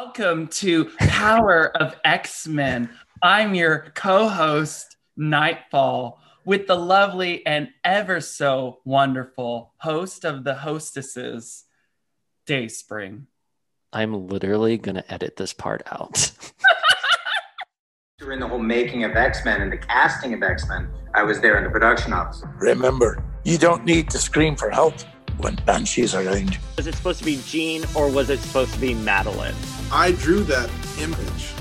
Welcome to Power of X Men. I'm your co host, Nightfall, with the lovely and ever so wonderful host of the hostesses, Dayspring. I'm literally going to edit this part out. During the whole making of X Men and the casting of X Men, I was there in the production office. Remember, you don't need to scream for help when Banshee's are around. Was it supposed to be Jean or was it supposed to be Madeline? I drew that image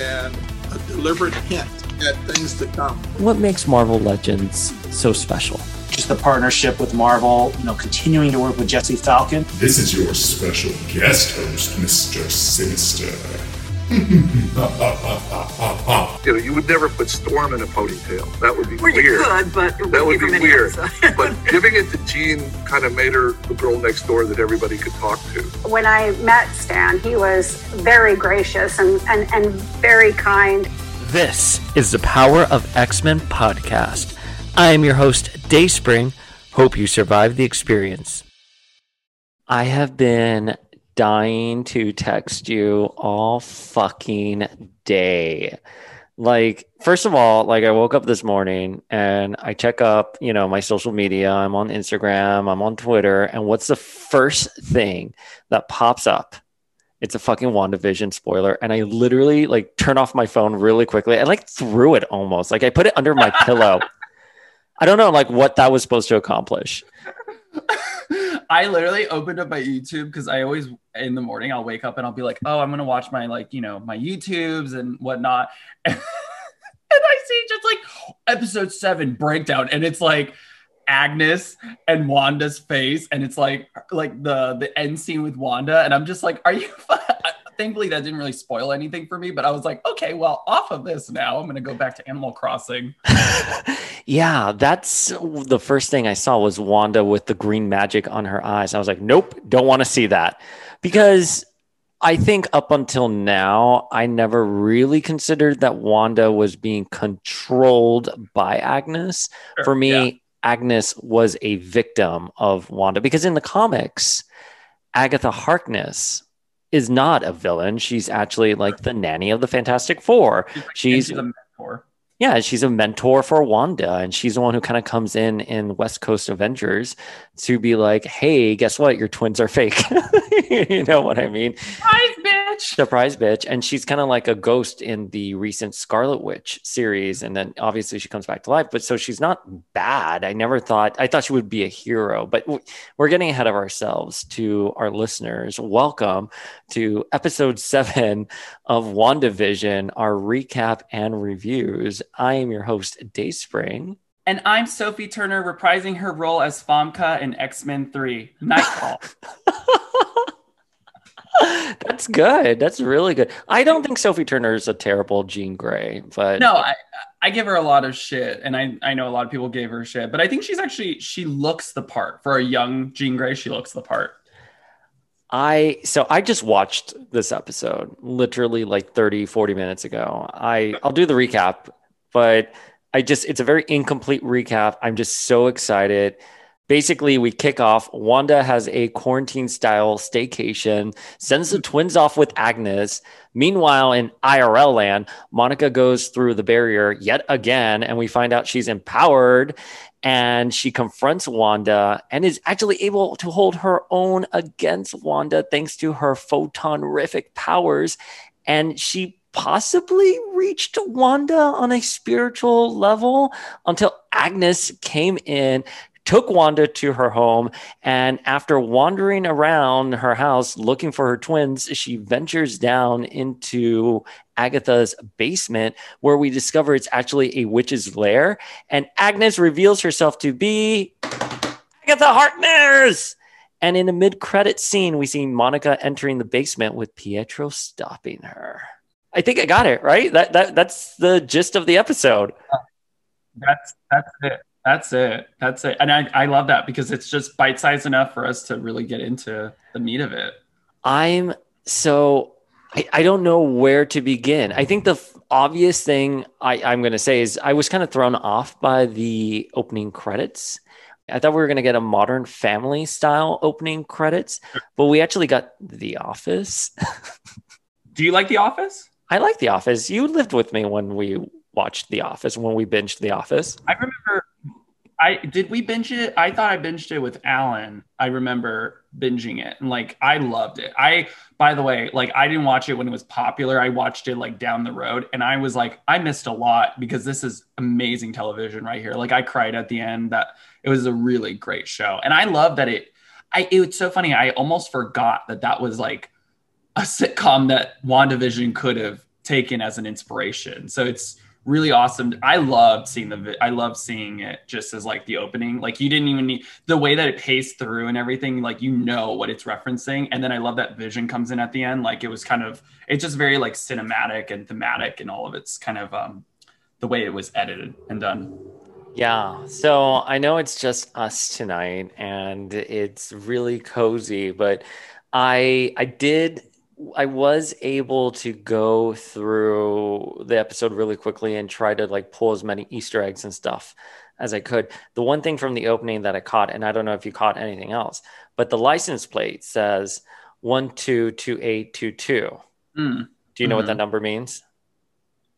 and a deliberate hint at things to come. what makes Marvel Legends so special? just the partnership with Marvel, you know, continuing to work with Jesse Falcon. This is your special guest host, Mr. Sinister. You know, you would never put Storm in a ponytail. That would be Or you weird. could, but it that would from be weird. but giving it to Jean kind of made her the girl next door that everybody could talk to. when I met Stan, he was very gracious and, and, and very kind. This is the Power of X Men podcast. I am your host, Dayspring. Hope you survived the experience. I have been dying to text you all fucking day. Like, first of all, like I woke up this morning and I check up, you know, my social media. I'm on Instagram, I'm on Twitter, and what's the first thing that pops up? It's a fucking WandaVision spoiler. And I literally like turn off my phone really quickly. I like threw it almost. Like I put it under my pillow. I don't know like what that was supposed to accomplish. I literally opened up my YouTube because I always in the morning I'll wake up and I'll be like, oh, I'm gonna watch my like you know my YouTubes and whatnot, and, I see just like episode seven breakdown, and it's like Agnes and Wanda's face, and it's like like the the end scene with Wanda, and I'm just like, are you? Thankfully, that didn't really spoil anything for me, but I was like, okay, well, off of this now, I'm gonna go back to Animal Crossing. yeah, that's the first thing I saw was Wanda with the green magic on her eyes. I was like, nope, don't want to see that. Because I think up until now, I never really considered that Wanda was being controlled by Agnes. Sure, For me, yeah. Agnes was a victim of Wanda because in the comics, Agatha Harkness is not a villain. She's actually like the nanny of the Fantastic Four. She's, She's a mentor. yeah, she's a mentor for Wanda, and she's the one who kind of comes in in West Coast Avengers to be like, "Hey, guess what? Your twins are fake." you know what I mean? Surprise, bitch! Surprise, bitch! And she's kind of like a ghost in the recent Scarlet Witch series, and then obviously she comes back to life. But so she's not bad. I never thought I thought she would be a hero, but we're getting ahead of ourselves. To our listeners, welcome to episode seven of WandaVision, our recap and reviews. I am your host, Dayspring. And I'm Sophie Turner reprising her role as Famke in X Men 3 Nightfall. That's good. That's really good. I don't think Sophie Turner is a terrible Jean Grey, but no, I, I give her a lot of shit, and I, I know a lot of people gave her shit, but I think she's actually, she looks the part. For a young Jean Grey, she looks the part. I so I just watched this episode literally like 30 40 minutes ago. I I'll do the recap, but I just it's a very incomplete recap. I'm just so excited. Basically, we kick off. Wanda has a quarantine style staycation, sends the twins off with Agnes. Meanwhile, in IRL land, Monica goes through the barrier yet again, and we find out she's empowered and she confronts Wanda and is actually able to hold her own against Wanda thanks to her photonrific powers. And she possibly reached Wanda on a spiritual level until Agnes came in. Took Wanda to her home, and after wandering around her house looking for her twins, she ventures down into Agatha's basement, where we discover it's actually a witch's lair. And Agnes reveals herself to be Agatha Harkness. And in a mid credit scene, we see Monica entering the basement with Pietro stopping her. I think I got it right. That that that's the gist of the episode. That's, that's it. That's it. That's it. And I, I love that because it's just bite sized enough for us to really get into the meat of it. I'm so I, I don't know where to begin. I think the f- obvious thing I, I'm going to say is I was kind of thrown off by the opening credits. I thought we were going to get a modern family style opening credits, but we actually got The Office. Do you like The Office? I like The Office. You lived with me when we watched The Office, when we binged The Office. I remember. I did we binge it? I thought I binged it with Alan. I remember binging it and like I loved it. I by the way, like I didn't watch it when it was popular. I watched it like down the road and I was like I missed a lot because this is amazing television right here. Like I cried at the end that it was a really great show. And I love that it I it was so funny. I almost forgot that that was like a sitcom that WandaVision could have taken as an inspiration. So it's really awesome. I loved seeing the I love seeing it just as like the opening. Like you didn't even need the way that it paced through and everything, like you know what it's referencing. And then I love that vision comes in at the end. Like it was kind of it's just very like cinematic and thematic and all of its kind of um the way it was edited and done. Yeah. So I know it's just us tonight and it's really cozy, but I I did I was able to go through the episode really quickly and try to like pull as many Easter eggs and stuff as I could. The one thing from the opening that I caught, and I don't know if you caught anything else, but the license plate says one two two eight two two. Mm. Do you know what Mhm. that number means?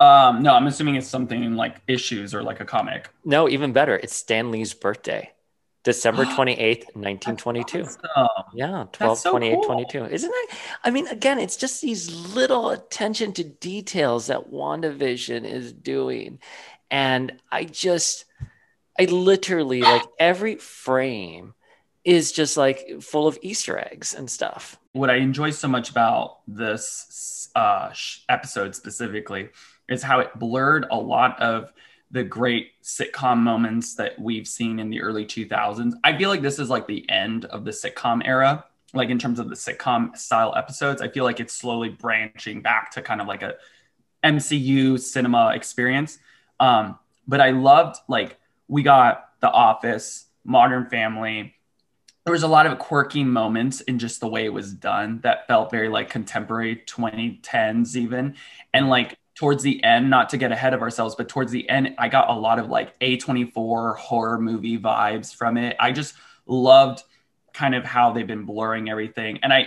Um no, I'm assuming it's something like issues or like a comic. No, even better. It's Stan Lee's birthday. December 28th, 1922. Oh, Yeah, 12, so 28, cool. 22. Isn't it? I mean, again, it's just these little attention to details that WandaVision is doing. And I just, I literally, like every frame is just like full of Easter eggs and stuff. what I enjoy so much about this uh, episode specifically is how it blurred a lot of the great sitcom moments that we've seen in the early 2000s. I feel like this is like the end of the sitcom era. Like in terms of the sitcom style episodes, I feel like it's slowly branching back to kind of like a MCU cinema experience. Um, but I loved like we got The Office, Modern Family, there was a lot of quirky moments in just the way it was done that felt very like contemporary 2010s even and like towards the end not to get ahead of ourselves but towards the end i got a lot of like a24 horror movie vibes from it i just loved kind of how they've been blurring everything and i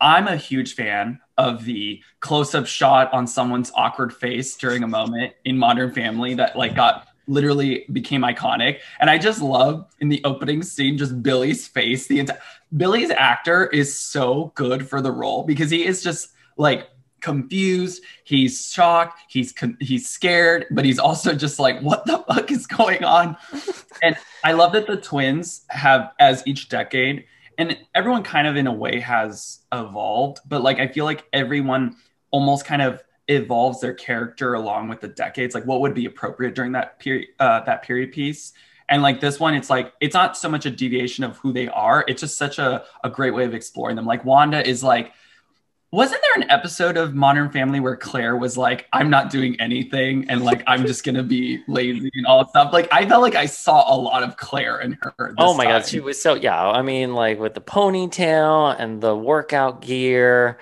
i'm a huge fan of the close-up shot on someone's awkward face during a moment in modern family that like got literally became iconic. And I just love in the opening scene just Billy's face. The entire Billy's actor is so good for the role because he is just like confused, he's shocked, he's con- he's scared, but he's also just like what the fuck is going on? and I love that the twins have as each decade and everyone kind of in a way has evolved, but like I feel like everyone almost kind of evolves their character along with the decades like what would be appropriate during that period uh, that period piece and like this one it's like it's not so much a deviation of who they are it's just such a, a great way of exploring them like wanda is like wasn't there an episode of modern family where claire was like i'm not doing anything and like i'm just gonna be lazy and all that stuff like i felt like i saw a lot of claire in her Oh my time. God, she was so, yeah. I mean, like with the ponytail and the workout gear.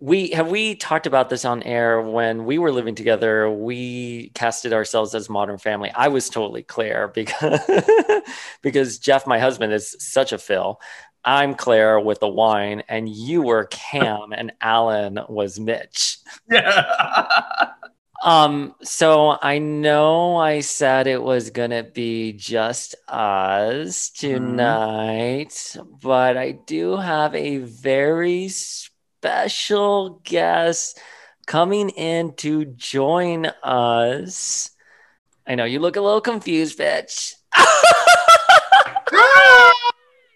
We have we talked about this on air when we were living together. We casted ourselves as Modern Family. I was totally Claire because because Jeff, my husband, is such a Phil. I'm Claire with the wine, and you were Cam, and Alan was Mitch. yeah Um, so I know I said it was gonna be just us tonight, but I do have a very special guest coming in to join us. I know you look a little confused, bitch.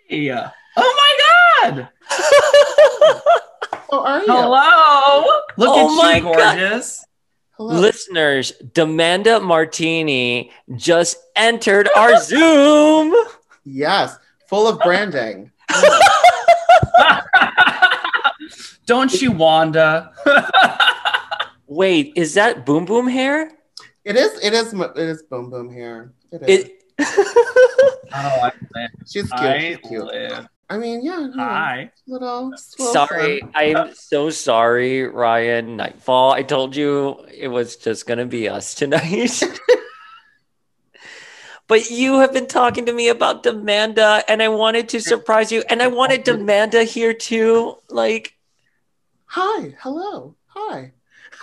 yeah oh my god How are you? hello look Oh at my you God. gorgeous Hello. Listeners, Demanda Martini just entered our Zoom. Yes, full of branding. Don't you, Wanda? Wait, is that Boom Boom hair? It is. It is. It is. Boom boom hair. It is. It. oh, I live. She's cute. I She's cute. live. I mean, yeah. yeah. Hi. Little. little sorry, fun. I'm so sorry, Ryan Nightfall. I told you it was just gonna be us tonight. but you have been talking to me about Demanda, and I wanted to surprise you, and I wanted Demanda here too. Like, Hi. Hello. Hi.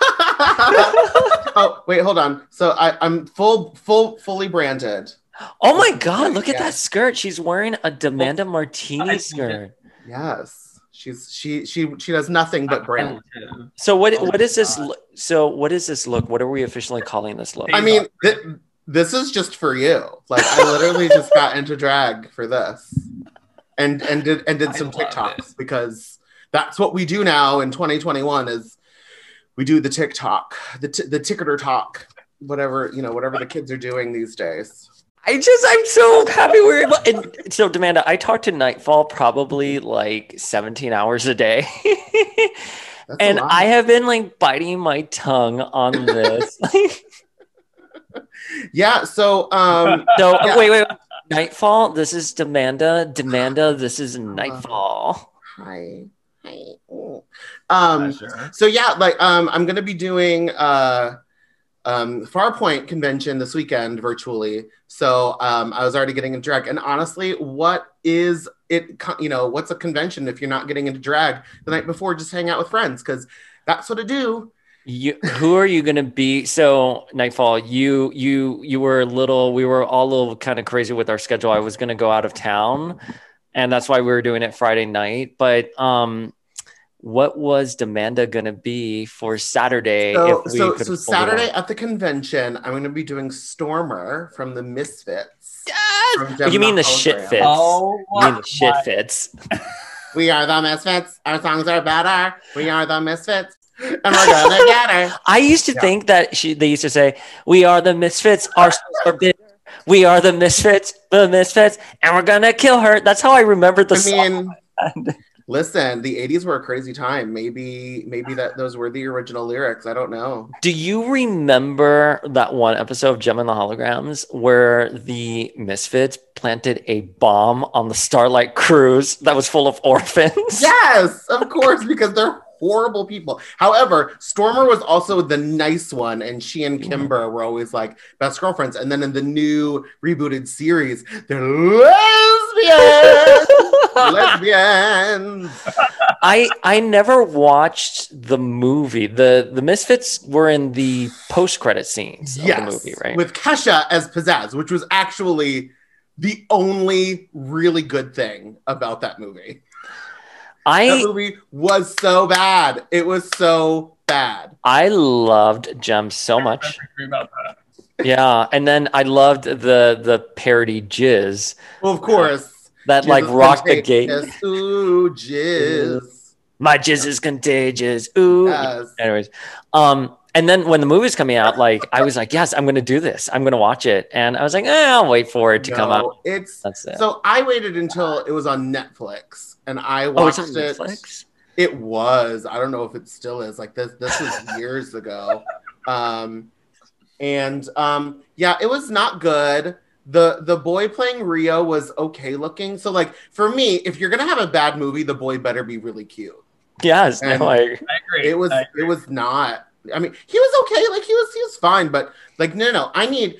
oh wait, hold on. So I, I'm full, full, fully branded. Oh my god, look at that skirt. She's wearing a Demanda Martini skirt. Yes, she's she she she does nothing but brand. So what Oh what is this lo- so what is this look? What are we officially calling this look? I mean, th- this is just for you. Like I literally just got into drag for this, and and did and did some TikToks because that's what we do now in 2021 is we do the TikTok, the t- the ticketer talk, whatever you know, whatever the kids are doing these days. I just I'm so happy we're able and so Demanda, I talk to Nightfall probably like 17 hours a day. That's a and lot. I have been like biting my tongue on this. Yeah. So um. so yeah. wait, wait, wait. Nightfall, this is Demanda. Demanda, this is Nightfall. Hi. Hi. Um, so yeah, like um, I'm gonna be doing uh, um, Farpoint convention this weekend virtually. So um, I was already getting into drag, and honestly, what is it? You know, what's a convention if you're not getting into drag the night before? Just hang out with friends because that's what I do. You, who are you gonna be? So Nightfall, you you you were a little. We were all a little kind of crazy with our schedule. I was gonna go out of town, and that's why we were doing it Friday night. But um, what was Demanda gonna be for Saturday? So, if we so, could so Saturday at the convention, I'm going to be doing Stormer from the Misfits. from Oh, you mean Gemini the shit Hologram. fits? Oh you mean the shit fits? We are the Misfits. Our songs are better. We are the Misfits. And we're gonna get her. I used to Yeah. think that she. They used to say, "We are the misfits. Our souls are bitter. We are the misfits, the misfits, and we're gonna kill her." That's how I remembered the I song. mean, listen, the 80s were a crazy time. Maybe, maybe that those were the original lyrics. I don't know. Do you remember that one episode of Jem and the Holograms where the misfits planted a bomb on the Starlight Cruise that was full of orphans? Yes, of course, because they're horrible people. However, Stormer was also the nice one, and she and mm-hmm. Kimber were always like best girlfriends. And then in the new rebooted series, they're lesbians. lesbians. I I never watched the movie. the The Misfits were in the post credit scenes of the movie, right? with Kesha as Pizzazz, which was actually the only really good thing about that movie. That I movie was so bad. It was so bad. I loved Jem so much. Agree about that. Yeah, and then I loved the the parody Jizz Well, of course. That like rocked the gate. Ooh, jizz. My jizz is contagious. Ooh. Yes. Anyways, um, and then when the movie's coming out, like I was like, yes, I'm gonna do this. I'm gonna watch it, and I was like, eh, I'll wait for it to come out. It's That's it. so I waited until it was on Netflix and I oh, watched on it. Netflix. It was. I don't know if it still is. Like this this was years ago. Um and um yeah, it was not good. The the boy playing Rio was okay looking. So like for me, if you're going to have a bad movie, the boy better be really cute. Yes, And- no, I, I agree. It was I it was not. I mean, he was okay. Like he was he was fine, but like no no, I need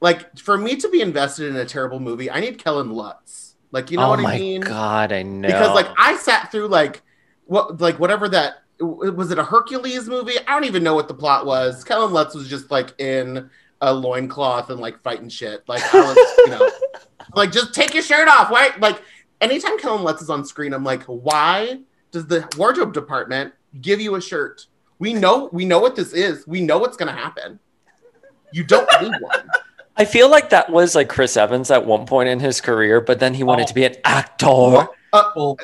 like for me to be invested in a terrible movie, I need Kellen Lutz. Like you know oh what my I mean? god, I know. because like I sat through like what like whatever that was it a Hercules movie? I don't even know what the plot was. Kellen Lutz was just like in a loincloth and like fighting shit. Like I was, you know, like just take your shirt off. Why? Like anytime Kellen Lutz is on screen, I'm like, why does the wardrobe department give you a shirt? We know we know what this is. We know what's gonna happen. You don't need one. I feel like that was like Chris Evans at one point in his career, but then he wanted Oh. to be an actor. Uh,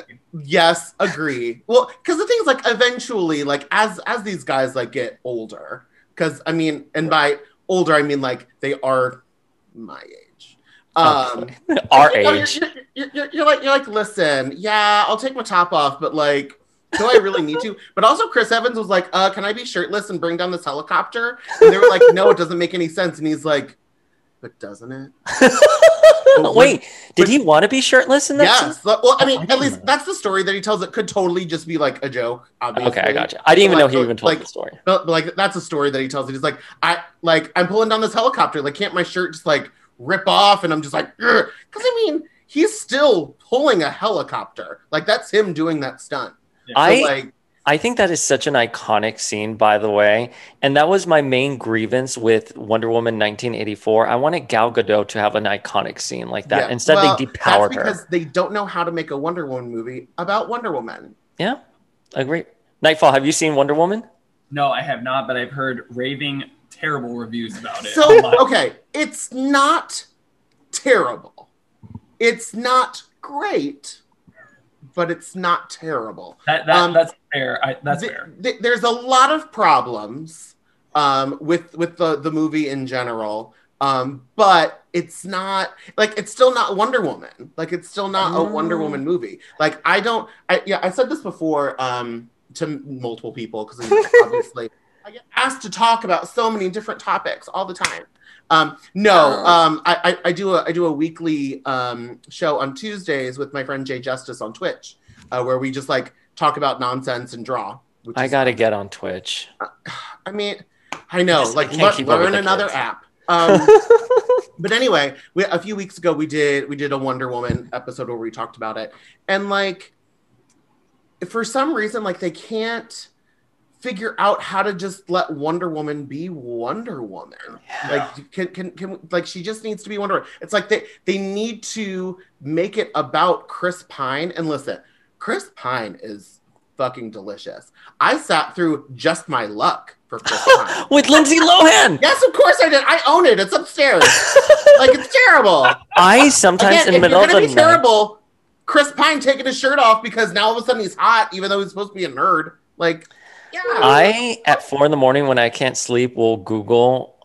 yes, agree. Well, because the thing is, like, eventually, like, as as these guys like get older, because I mean, and by older I mean like they are my age. Um, Our you know, you're- age. You're, you're, you're like, you're like, listen, yeah, I'll take my top off, but like, do I really need to? But also, Chris Evans was like, uh, can I be shirtless and bring down this helicopter? And they were like, no, it doesn't make any sense. And he's like, but doesn't it? But Wait, did he want to be shirtless in that? Yes. scene? Well, I mean, at least that's the story that he tells. It could totally just be like a joke. Obviously. Okay, I gotcha. I didn't even But, know he even told like, the story. But, but, like that's a story that he tells. He's like, I like I'm pulling down this helicopter. Like, can't my shirt just like rip off? And I'm just like, because I mean, he's still pulling a helicopter. Like that's him doing that stunt. So, I- like I think that is such an iconic scene, by the way. And that was my main grievance with Wonder Woman 1984. I wanted Gal Gadot to have an iconic scene like that. Yeah. Instead, Well, they depowered that's her. because they don't know how to make a Wonder Woman movie about Wonder Woman. Yeah, I agree. Nightfall, have you seen Wonder Woman? No, I have not, but I've heard raving terrible reviews about it. So okay, it's not terrible. It's not great, but it's not terrible. that, that um, that's fair. I, that's Th- fair. th- there's a lot of problems um, with with the the movie in general, um, but it's not like it's still not Wonder Woman. Like it's still not a Wonder Mm. Woman movie. Like I don't. I yeah, I said this before um, to multiple people because obviously I get asked to talk about so many different topics all the time. Um, no, um, I, I, I do a I do a weekly um, show on Tuesdays with my friend Jay Justice on Twitch, uh, where we just like talk about nonsense and draw. I got to get on Twitch. I mean, I know, I like can't lear- keep up with learn another kids. app. Um, but anyway, we, a few weeks ago we did we did a Wonder Woman episode where we talked about it, and like for some reason, like they can't figure out how to just let Wonder Woman be Wonder Woman. Like can, can can like she just needs to be Wonder Woman. It's like they they need to make it about Chris Pine. And listen, Chris Pine is fucking delicious. I sat through just my luck for Chris Pine. With Lindsay Lohan. Yes, of course I did. I own it. It's upstairs. like it's terrible. I sometimes Again, in the middle of the be night. terrible, Chris Pine taking his shirt off because now all of a sudden he's hot, even though he's supposed to be a nerd. Like, yeah. I at four in the morning when I can't sleep will Google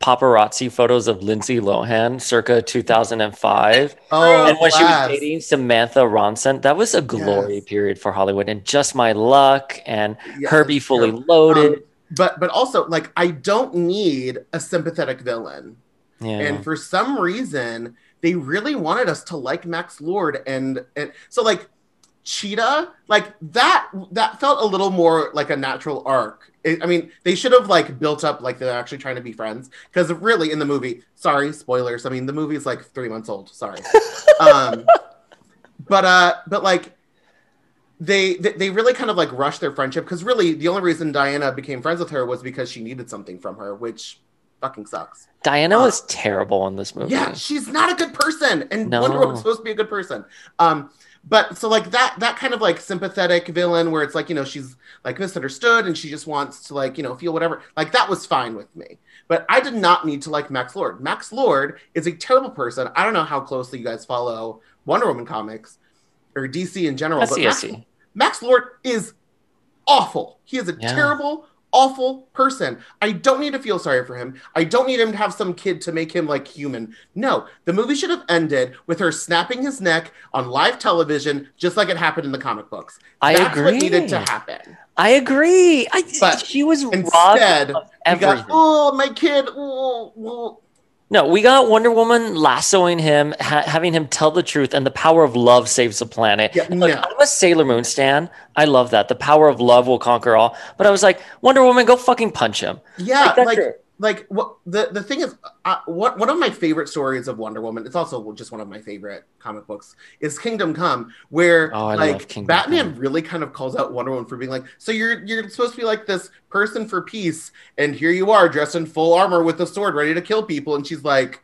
paparazzi photos of Lindsay Lohan circa 2005. oh, and when she was dating Samantha Ronson, that was a glory Yes. period for Hollywood. And just my luck and Yes, Herbie fully true. loaded. Um, but but also like I don't need a sympathetic villain. yeah. And for some reason, they really wanted us to like Max Lord, and and so like Cheetah, like that that felt a little more like a natural arc. It- I mean, they should have like built up like they're actually trying to be friends because really in the movie, sorry, spoilers. I mean, the movie's like three months old. Sorry, um, but uh, but like. They, they really kind of like rushed their friendship because really the only reason Diana became friends with her was because she needed something from her, which fucking sucks. Diana uh, was terrible in this movie. Yeah, she's not a good person, and No. Wonder Woman's supposed to be a good person. Um, but so like that that kind of like sympathetic villain where it's like you know she's like misunderstood and she just wants to like you know feel whatever. Like that was fine with me. But I did not need to like Max Lord. Max Lord is a terrible person. I don't know how closely you guys follow Wonder Woman comics or DC in general, I but see, Max. Max Lord is awful. He is a Yeah. terrible, awful person. I don't need to feel sorry for him. I don't need him to have some kid to make him like human. No, the movie should have ended with her snapping his neck on live television, just like it happened in the comic books. I That's what needed to happen. I agree. I, But she was robbed Instead, of everything. got oh my kid. Oh, oh. No, we got Wonder Woman lassoing him, ha- having him tell the truth, and the power of love saves the planet. Yeah, look, no. I'm a Sailor Moon stan. I love that. The power of love will conquer all. But I was like, Wonder Woman, go fucking punch him. Yeah, Like, that's like. Like what the the thing is, uh, what one of my favorite stories of Wonder Woman. It's also just one of my favorite comic books. Is Kingdom Come, where Oh, like Batman Come. really kind of calls out Wonder Woman for being like, so you're you're supposed to be like this person for peace, and here you are dressed in full armor with a sword, ready to kill people, and she's like,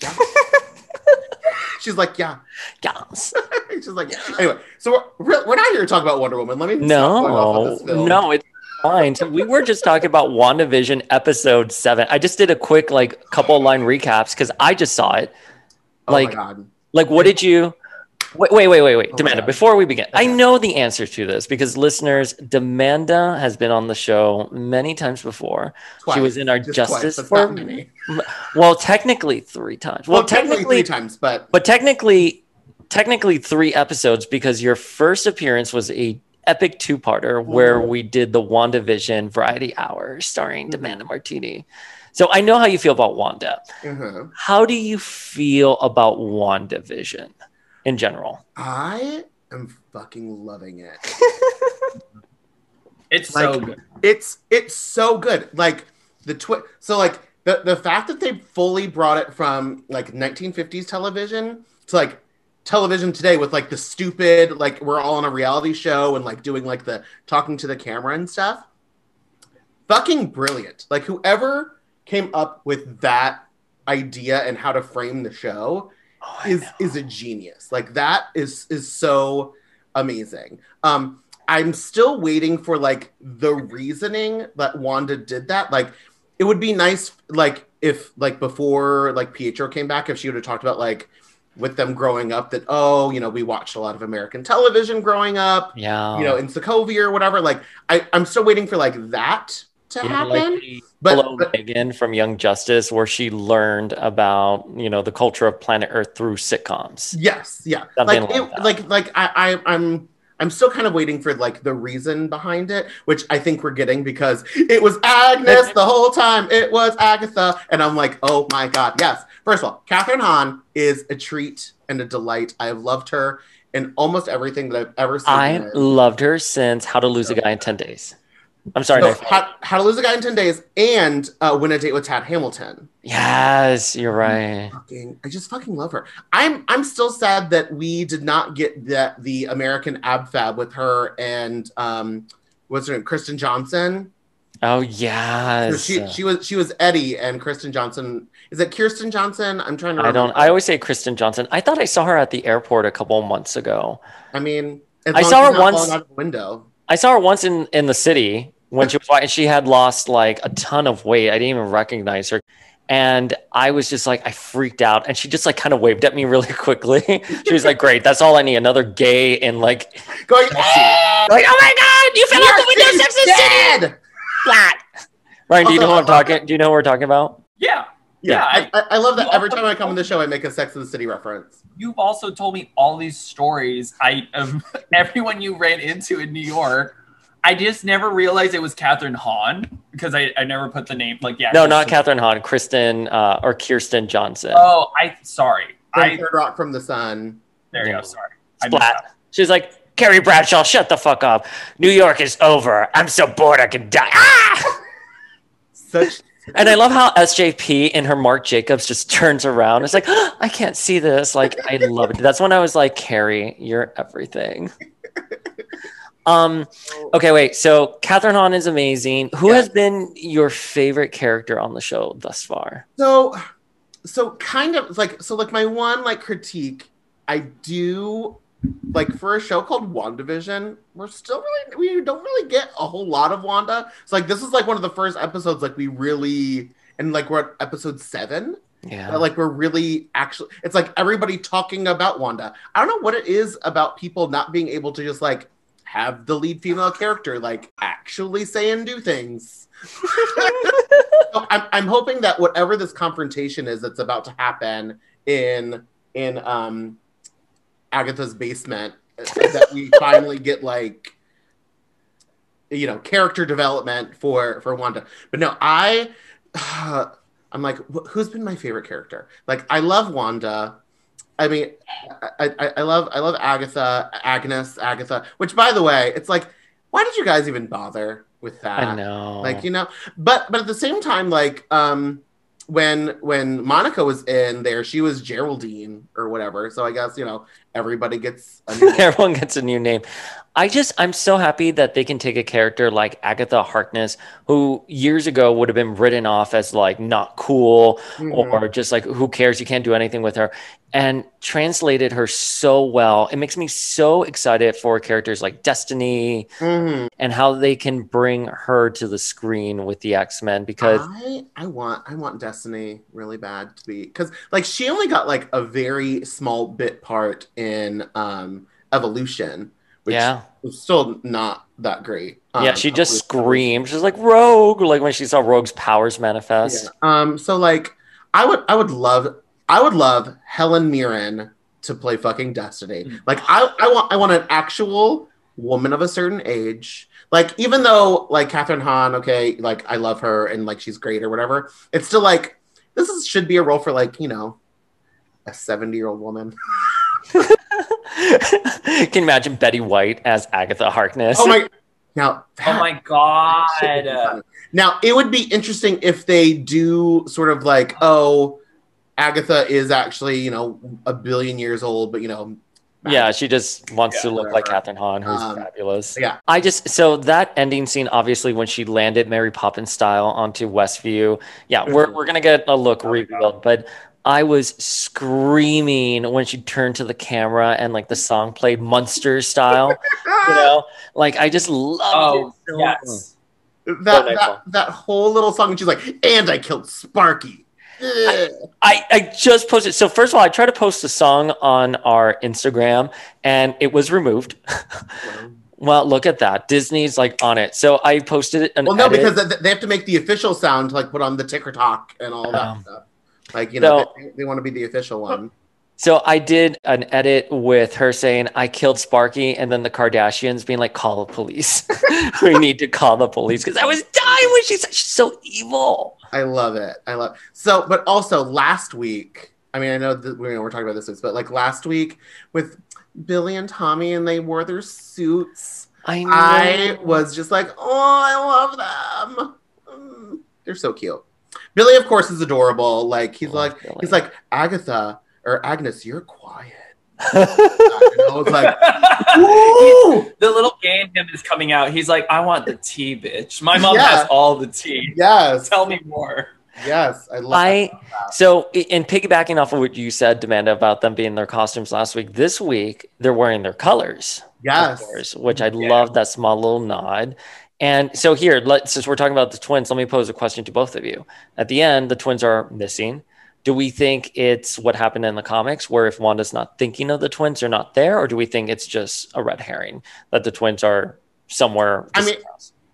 yeah. she's like, yeah. Yes. she's like, yeah. anyway. So we're, we're not here to talk about Wonder Woman. Let me stop off on No, this film. no, it's fine. So we were just talking about WandaVision episode seven. I just did a quick, like, couple line recaps because I just saw it. Oh like, my god. Like, what did you? Wait, wait, wait, wait, wait. Oh Demanda, before we begin, I know the answer to this because listeners, Demanda has been on the show many times before. She was in our Just Justice twice. For many. well, technically three times. Well, Well, technically technically, three times, but but technically, technically three episodes because your first appearance was a epic two-parter where we did the WandaVision Variety Hour starring Mm-hmm. Demanda Martini. So I know how you feel about Wanda. uh How do you feel about WandaVision in general? I am fucking loving it. It's so good. It's it's so good. Like the twi- so like the the fact that they fully brought it from like 1950s television to like television today with like the stupid like we're all on a reality show and like doing like the talking to the camera and stuff. Fucking brilliant. Like whoever came up with that idea and how to frame the show Oh, is is a genius. Like that is is so amazing. Um i'm still waiting for like the reasoning that wanda did that. Like it would be nice like if like before like pietro came back if she would have talked about like with them growing up that oh you know we watched a lot of american television growing up Yeah. you know in sokovia or whatever like i i'm still waiting for like that to You know, happen like but- but- Megan from Young Justice, where she learned about you know the culture of planet Earth through sitcoms. Yes, yeah. Something like like it, like like I, I I'm I'm still kind of waiting for like the reason behind it, which I think we're getting because it was Agnes the whole time. It was Agatha, and I'm like, oh my god, yes. First of all, Kathryn Hahn is a treat and a delight. I have loved her in almost everything that I've ever seen. I loved her since How to Lose a Guy in Ten Days. I'm sorry. So, how, how to Lose a Guy in Ten Days and uh, Win a Date with Tad Hamilton. Yes, you're right. fucking I just fucking love her. I'm I'm still sad that we did not get that the American Ab Fab with her and um what's her name? Kristen Johnson. Oh So yes. she she was she was Eddie and Kristen Johnson. Is it Kirsten Johnson? I'm trying to I don't. I always say Kristen Johnson. I thought I saw her at the airport a couple months ago. I mean I saw her once- out of the window. I saw her once in in the city when she was white, and she had lost like a ton of weight. I didn't even recognize her. And I was just like, I freaked out. And she just like kind of waved at me really quickly. she was like, Great, that's all I need. Another gay and like, Going like, oh my God, you fell out the window, and City. dead. Flat. Ryan, do you know what I'm talking? Do you know what we're talking about? Yeah. Yeah, I, I, I love that every time I come on the show I make a Sex and the City reference. You've also told me all these stories I of everyone you ran into in New York. I just never realized it was Kathryn Hahn because I, I never put the name like yeah. No, not Kathryn Hahn, Kristen uh, or Kirsten Johnson. Oh, I sorry. From I Third Rock from the Sun. there you Yeah. go. Sorry. Splat. She's like, Carrie Bradshaw, shut the fuck up. New York is over. I'm so bored I can die. Ah! Such And I love how SJP in her Marc Jacobs just turns around. It's like, I can't see this. Like, I love it. That's when I was like, Carrie, you're everything. Um, okay, wait. So Kathryn Hahn is amazing. Who Yeah. has been your favorite character on the show thus far? So, so kind of like so like my one like critique, I do like for a show called WandaVision, we're still really we don't really get a whole lot of Wanda. It's like this is like one of the first episodes like we really and like we're at episode seven. Yeah. like we're really actually it's like everybody talking about Wanda. I don't know what it is about people not being able to just like have the lead female character like actually say and do things. so I'm, I'm hoping that whatever this confrontation is that's about to happen in in um Agatha's basement that we finally get like you know character development for for Wanda. But no, I uh, I'm like wh- who's been my favorite character? Like I love Wanda. I mean, I, I, I love I love Agatha, Agnes, Agatha. Which, by the way, it's like, why did you guys even bother with that? I know. like you know but but at the same time like um when when monica was in there she was geraldine or whatever so i guess you know everybody gets a new Everyone gets a new name. I just, I'm so happy that they can take a character like Agatha Harkness, who years ago would have been written off as like not cool Mhm. or just like, who cares? You can't do anything with her. And translated her so well. It makes me so excited for characters like Destiny Mhm. and how they can bring her to the screen with the X Men because I, I want I want Destiny really bad to be because like she only got like a very small bit part in um Evolution, which Yeah. was still not that great. yeah, Um, she just screamed. She's like Rogue, like when she saw Rogue's powers manifest. Yeah. Um. So like, I would I would love I would love Helen Mirren to play fucking Destiny. Mm. Like I I want I want an actual woman of a certain age. Like even though like Kathryn Hahn, okay, like I love her and like she's great or whatever. It's still like this is should be a role for like you know a seventy year old woman. Can you imagine Betty White as Agatha Harkness? Oh my. Now Oh my god. Now, it would be interesting if they do sort of like, oh, Agatha is actually, you know, a billion years old, but you know, Yeah, she just wants to Yeah, look like whatever. Kathryn Hahn, who's Um, fabulous. yeah. I just so that ending scene, obviously, when she landed Mary Poppins style onto Westview, yeah, we're Mhm. we're gonna get a look revealed, but I was screaming when she turned to the camera and like the song played Munster style, you know, like I just loved Oh, it. So yes. that Go, that, that whole little song, and she's like, "And I killed Sparky." Ugh. I, I just posted. So first of all, I tried to post a song on our Instagram and it was removed. well, look at that. Disney's like on it. So I posted it. Well, no, edit. because they- they have to make the official sound to like put on the ticker talk and all that Um, stuff. Like you know, so- they, they want to be the official one. So I did an edit with her saying I killed Sparky, and then the Kardashians being like, "Call the police. we need to call the police." Because I was dying when she said she's so evil. I love it. I love so, but also last week. I mean, I know that we we're talking about this, week, but like last week with Billy and Tommy, and they wore their suits. I know. I was just like, oh, I love them. Mm, they're so cute. Billy, of course, is adorable. Like he's Love like Billy. he's like Agatha or Agnes, you're quiet. And I was like, He- the little gay in him is coming out. He's like, I want the tea, bitch. My mom Yeah. has all the tea. yes, Tell me more. yes, I love. I so in piggybacking off of what you said, Amanda, about them being their costumes last week. This week they're wearing their colors. yes, course, which I love that small little nod. And so here, let since we're talking about the twins, let me pose a question to both of you. At the end, the twins are missing. Do we think it's what happened in the comics, where if Wanda's not thinking of the twins, they're not there, or do we think it's just a red herring that the twins are somewhere? I mean,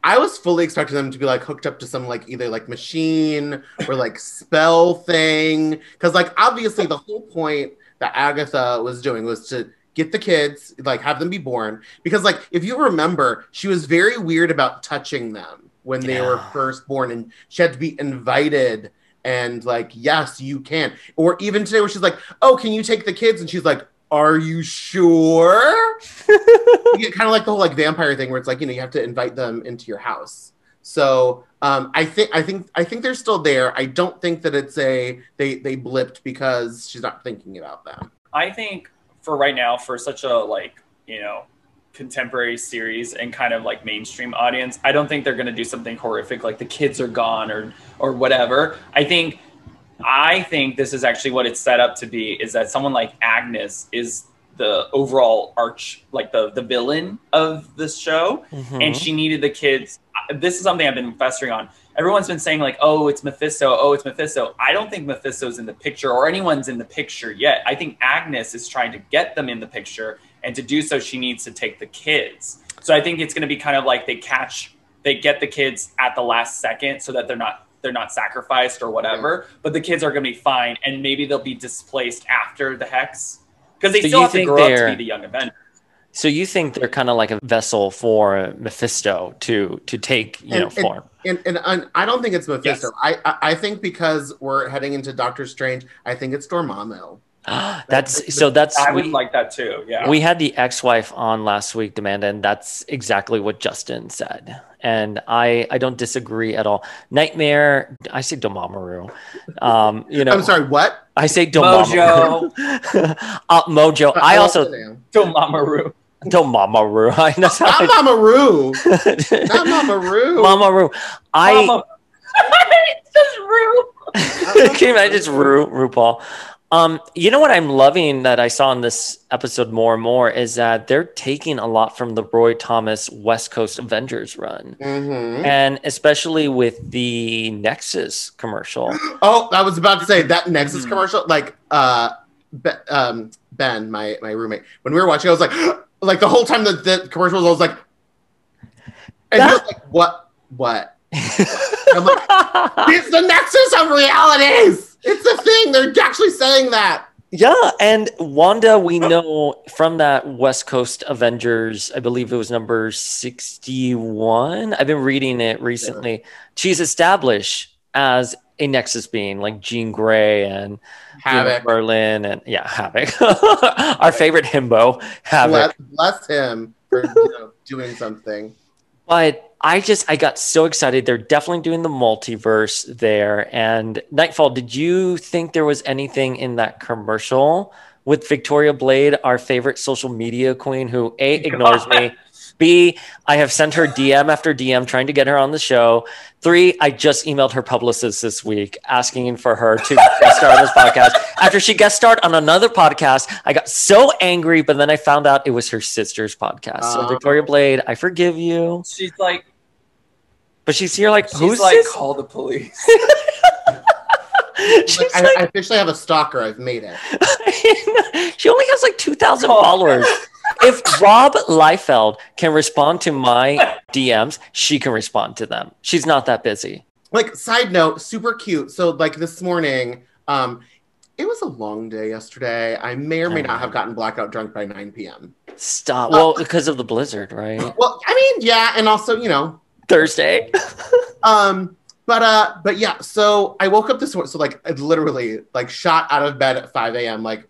I was fully expecting them to be like hooked up to some like either like machine or like spell thing. Cause like obviously the whole point that Agatha was doing was to get the kids, like have them be born. Because like if you remember, she was very weird about touching them when they were first born and she had to be invited and like, yes, you can. Or even today where she's like, Oh, can you take the kids? And she's like, Are you sure? you get kind of like the whole like vampire thing where it's like you know you have to invite them into your house so um, i think i think i think they're still there i don't think that it's a they they blipped because she's not thinking about them I think for right now, for such a like, you know, contemporary series and kind of like mainstream audience, I don't think they're gonna do something horrific like the kids are gone or or whatever. I think I think this is actually what it's set up to be is that someone like Agnes is the overall arch like the the villain of this show Mhm. and she needed the kids. This is something I've been festering on. Everyone's been saying like, "Oh, it's Mephisto. Oh, it's Mephisto." I don't think Mephisto's in the picture or anyone's in the picture yet. I think Agnes is trying to get them in the picture, and to do so, she needs to take the kids. So I think it's going to be kind of like they catch, they get the kids at the last second, so that they're not they're not sacrificed or whatever. But the kids are going to be fine, and maybe they'll be displaced after the hex because they So still have to think grow up to be the young Avengers. So you think they're kind of like a vessel for Mephisto to to take you And- know form? and, and, and i don't think it's mephisto Yes. I, I i think because we're heading into doctor strange i think it's dormammu that's so that's I would we- like that too. Yeah. We had the ex-wife on last week, Amanda, and that's exactly what Justin said. And I, I don't disagree at all. Nightmare, I say Dormammu. Um, you know, i'm sorry what I say Domamaru. uh, Mojo. I love also the name. Domamaru. Domamaru. I know how not I- mama Roo. not mama Roo. Mamaru. I Mama. it's just rude. can you imagine it's Ru RuPaul? Um, you know what I'm loving that I saw in this episode more and more is that they're taking a lot from the Roy Thomas West Coast Avengers run. Mhm. and especially with the Nexus commercial. Oh, I was about to say that Nexus Hmm. commercial. Like, uh, Be- um, Ben, my my roommate, when we were watching, I was like, like the whole time that the commercial was, I was like, and was like, what, what? I'm like, it's the Nexus of realities. It's the thing. They're actually saying that. yeah, and Wanda, we know from that West Coast Avengers, I believe it was number 61. I've been reading it recently. She's established as a Nexus being like Jean Grey and you know, Havoc. Merlin and yeah, Havoc. Our favorite himbo, Havoc. Bless, bless him for you know, doing something. But I just I got so excited. They're definitely doing the multiverse there. And Nightfall, did you think there was anything in that commercial with Victoria Blade, our favorite social media queen, who A ignores me. B, I have sent her DM after DM trying to get her on the show. Three, I just emailed her publicist this week asking for her to guest star on this podcast. After she guest starred on another podcast, I got so angry, but then I found out it was her sister's podcast. So Oh. Victoria Blade, I forgive you. She's like, But she's here like, she's who's like, this? call the police. She's Like, I, like- I officially have a stalker. I've made it. she only has like 2,000 Oh. followers. If Rob Liefeld can respond to my DMs, she can respond to them. She's not that busy. Like side note, super cute. So like this morning, um, it was a long day yesterday. I may or may not have gotten blackout drunk by 9 p.m. Stop. Well, because of the blizzard, right? Well, I mean, yeah, and also, you know, Thursday. um, but uh, but yeah. So I woke up this morning. So like, I literally like shot out of bed at 5 a.m. Like,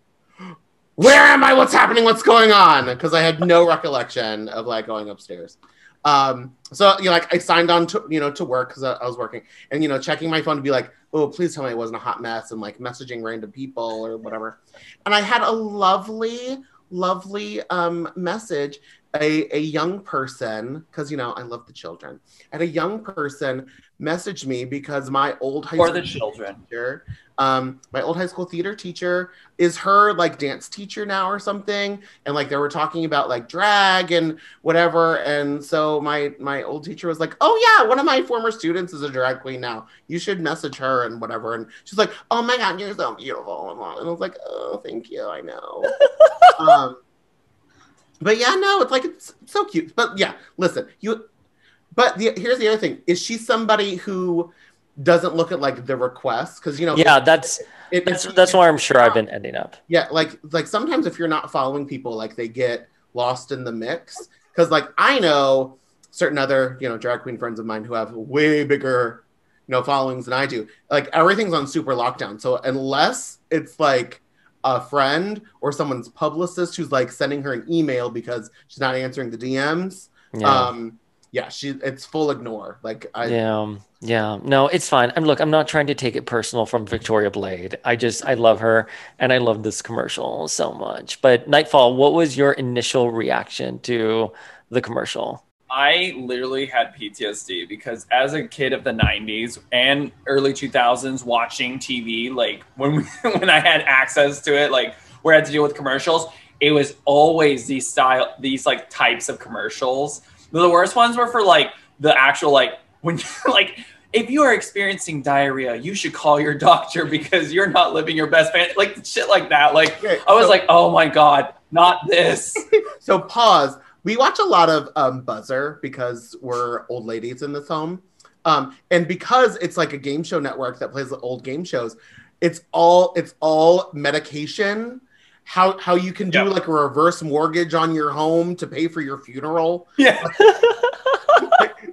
where am I? What's happening? What's going on? Because I had no recollection of like going upstairs. Um, so you know, like I signed on to you know to work because I, I was working, and you know, checking my phone to be like, oh, please tell me it wasn't a hot mess, and like messaging random people or whatever. And I had a lovely, lovely um message. A, a young person, because you know I love the children, and a young person messaged me because my old high For school the children. teacher, um, my old high school theater teacher is her like dance teacher now or something, and like they were talking about like drag and whatever, and so my my old teacher was like, oh yeah, one of my former students is a drag queen now. You should message her and whatever, and she's like, oh my god, you're so beautiful, and I was like, oh thank you, I know. um, but yeah, no, it's like it's so cute. But yeah, listen, you. But the, here's the other thing: is she somebody who doesn't look at like the requests? Because you know, Yeah, that's it, that's it's- that's why I'm sure I've been ending up. yeah, like like sometimes if you're not following people, like they get lost in the mix. Because like I know certain other you know drag queen friends of mine who have way bigger you know followings than I do. Like everything's on super lockdown. So unless it's like a friend or someone's publicist who's like sending her an email because she's not answering the DMs, Yeah. um, yeah, she it's full ignore. Like I yeah, yeah. No, it's fine. I'm look. I'm not trying to take it personal from Victoria Blade. I just I love her and I love this commercial so much. But Nightfall, what was your initial reaction to the commercial? I literally had PTSD because as a kid of the 90s and early 2000s watching TV, like when we, when I had access to it, like where I had to deal with commercials, it was always these style these like types of commercials. The worst ones were for like the actual like when you like if you are experiencing diarrhea, you should call your doctor because you're not living your best fan like shit like that. Like Okay, I was so- like, "Oh my god, not this." So pause. We watch a lot of um, Buzzr because we're old ladies in this home, um, and because it's like a game show network that plays the old game shows. It's all it's all medication. How how you can do Yeah. like a reverse mortgage on your home to pay for your funeral. yeah.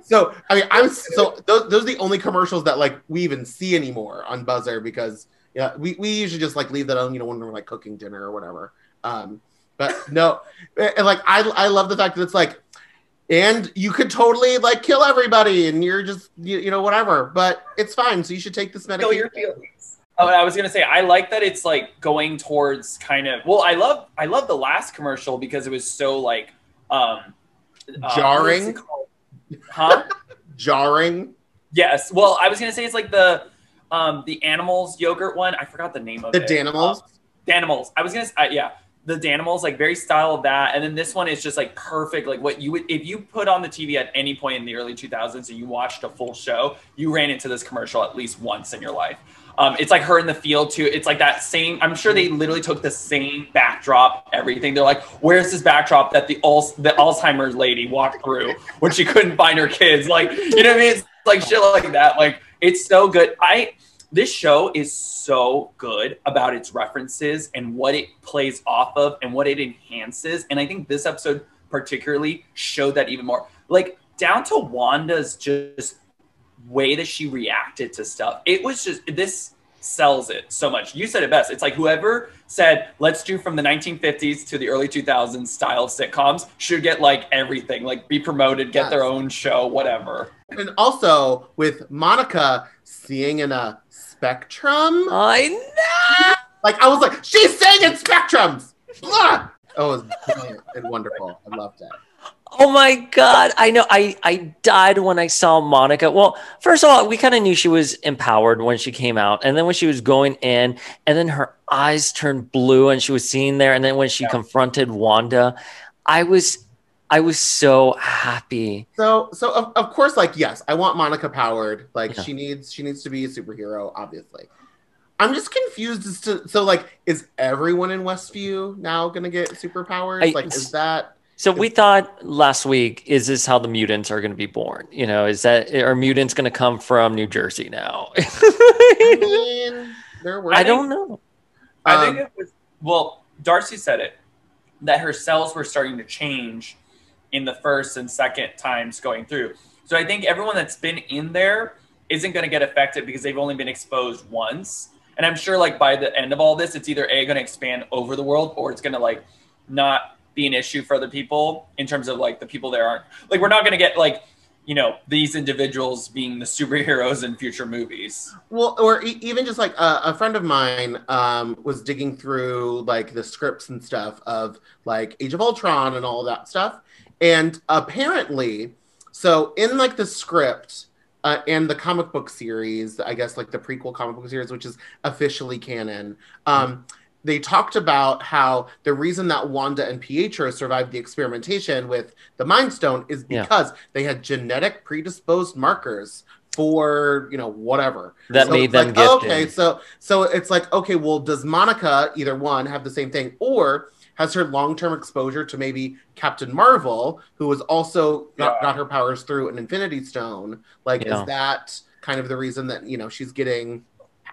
So I mean, I'm so those, those are the only commercials that like we even see anymore on Buzzr because yeah, we, we usually just like leave that on you know when we're like cooking dinner or whatever. Um, but no, and like I I love the fact that it's like, and you could totally like kill everybody and you're just you, you know whatever, but it's fine. So you should take this Kill medication. your feelings. Oh, I was gonna say I like that it's like going towards kind of well, I love I love the last commercial because it was so like um uh, Jarring? what's it called? Huh? Jarring. yes. Well, I was gonna say it's like the um the animals yogurt one. I forgot the name of The it. The Danimals. Uh, Danimals. I was gonna say uh, yeah. The Danimals, like very style of that, and then this one is just like perfect. Like what you would if you put on the TV at any point in the early 2000s and you watched a full show, you ran into this commercial at least once in your life. Um, it's like her in the field too. It's like that same. I'm sure they literally took the same backdrop, everything. They're like, "Where's this backdrop that the the Alzheimer's lady walked through when she couldn't find her kids?" Like, you know what I mean? It's like shit like that. Like, it's so good. I this show is so good about its references and what it plays off of and what it enhances. And I think this episode particularly showed that even more. Like down to Wanda's just way that she reacted to stuff. It was just this sells it so much. You said it best. It's like whoever said, let's do from the 1950s to the early 2000s style sitcoms should get like everything, like be promoted, get their own show, whatever. And also with Monica seeing in a spectrum. I know. Like I was like, she's saying in spectrums. Blah! Oh, it was brilliant and wonderful. I loved it. Oh my god, I know. I I died when I saw Monica. Well, first of all, we kind of knew she was empowered when she came out, and then when she was going in, and then her eyes turned blue, and she was seen there, and then when she confronted Wanda, I was I was so happy. So, so of, of course, like yes, I want Monica powered. Like Yeah. she needs, she needs to be a superhero. Obviously, I'm just confused as to so like, is everyone in Westview now gonna get superpowers? I- like, is that So we thought last week, is this how the mutants are going to be born? You know, is that are mutants going to come from New Jersey now? I mean, there were. I don't know. I think Um, it was well, Darcy said it that her cells were starting to change in the first and second times going through. So I think everyone that's been in there isn't going to get affected because they've only been exposed once. And I'm sure like by the end of all this, it's either a going to expand over the world or it's going to like not be an issue for other people in terms of like the people there aren't like we're not going to get like you know these individuals being the superheroes in future movies. Well, or e- even just like uh, a friend of mine um, was digging through like the scripts and stuff of like Age of Ultron and all that stuff, and apparently, so in like the script uh, and the comic book series, I guess like the prequel comic book series, which is officially canon. Um, they talked about how the reason that Wanda and Pietro survived the experimentation with the Mind Stone is Yeah. because they had genetic predisposed markers for you know whatever That made them like, gifted. okay so so it's like okay well does monica either one have the same thing or has her long-term exposure to maybe captain marvel who was also got, got her powers through an infinity stone like Yeah. is that kind of the reason that you know she's getting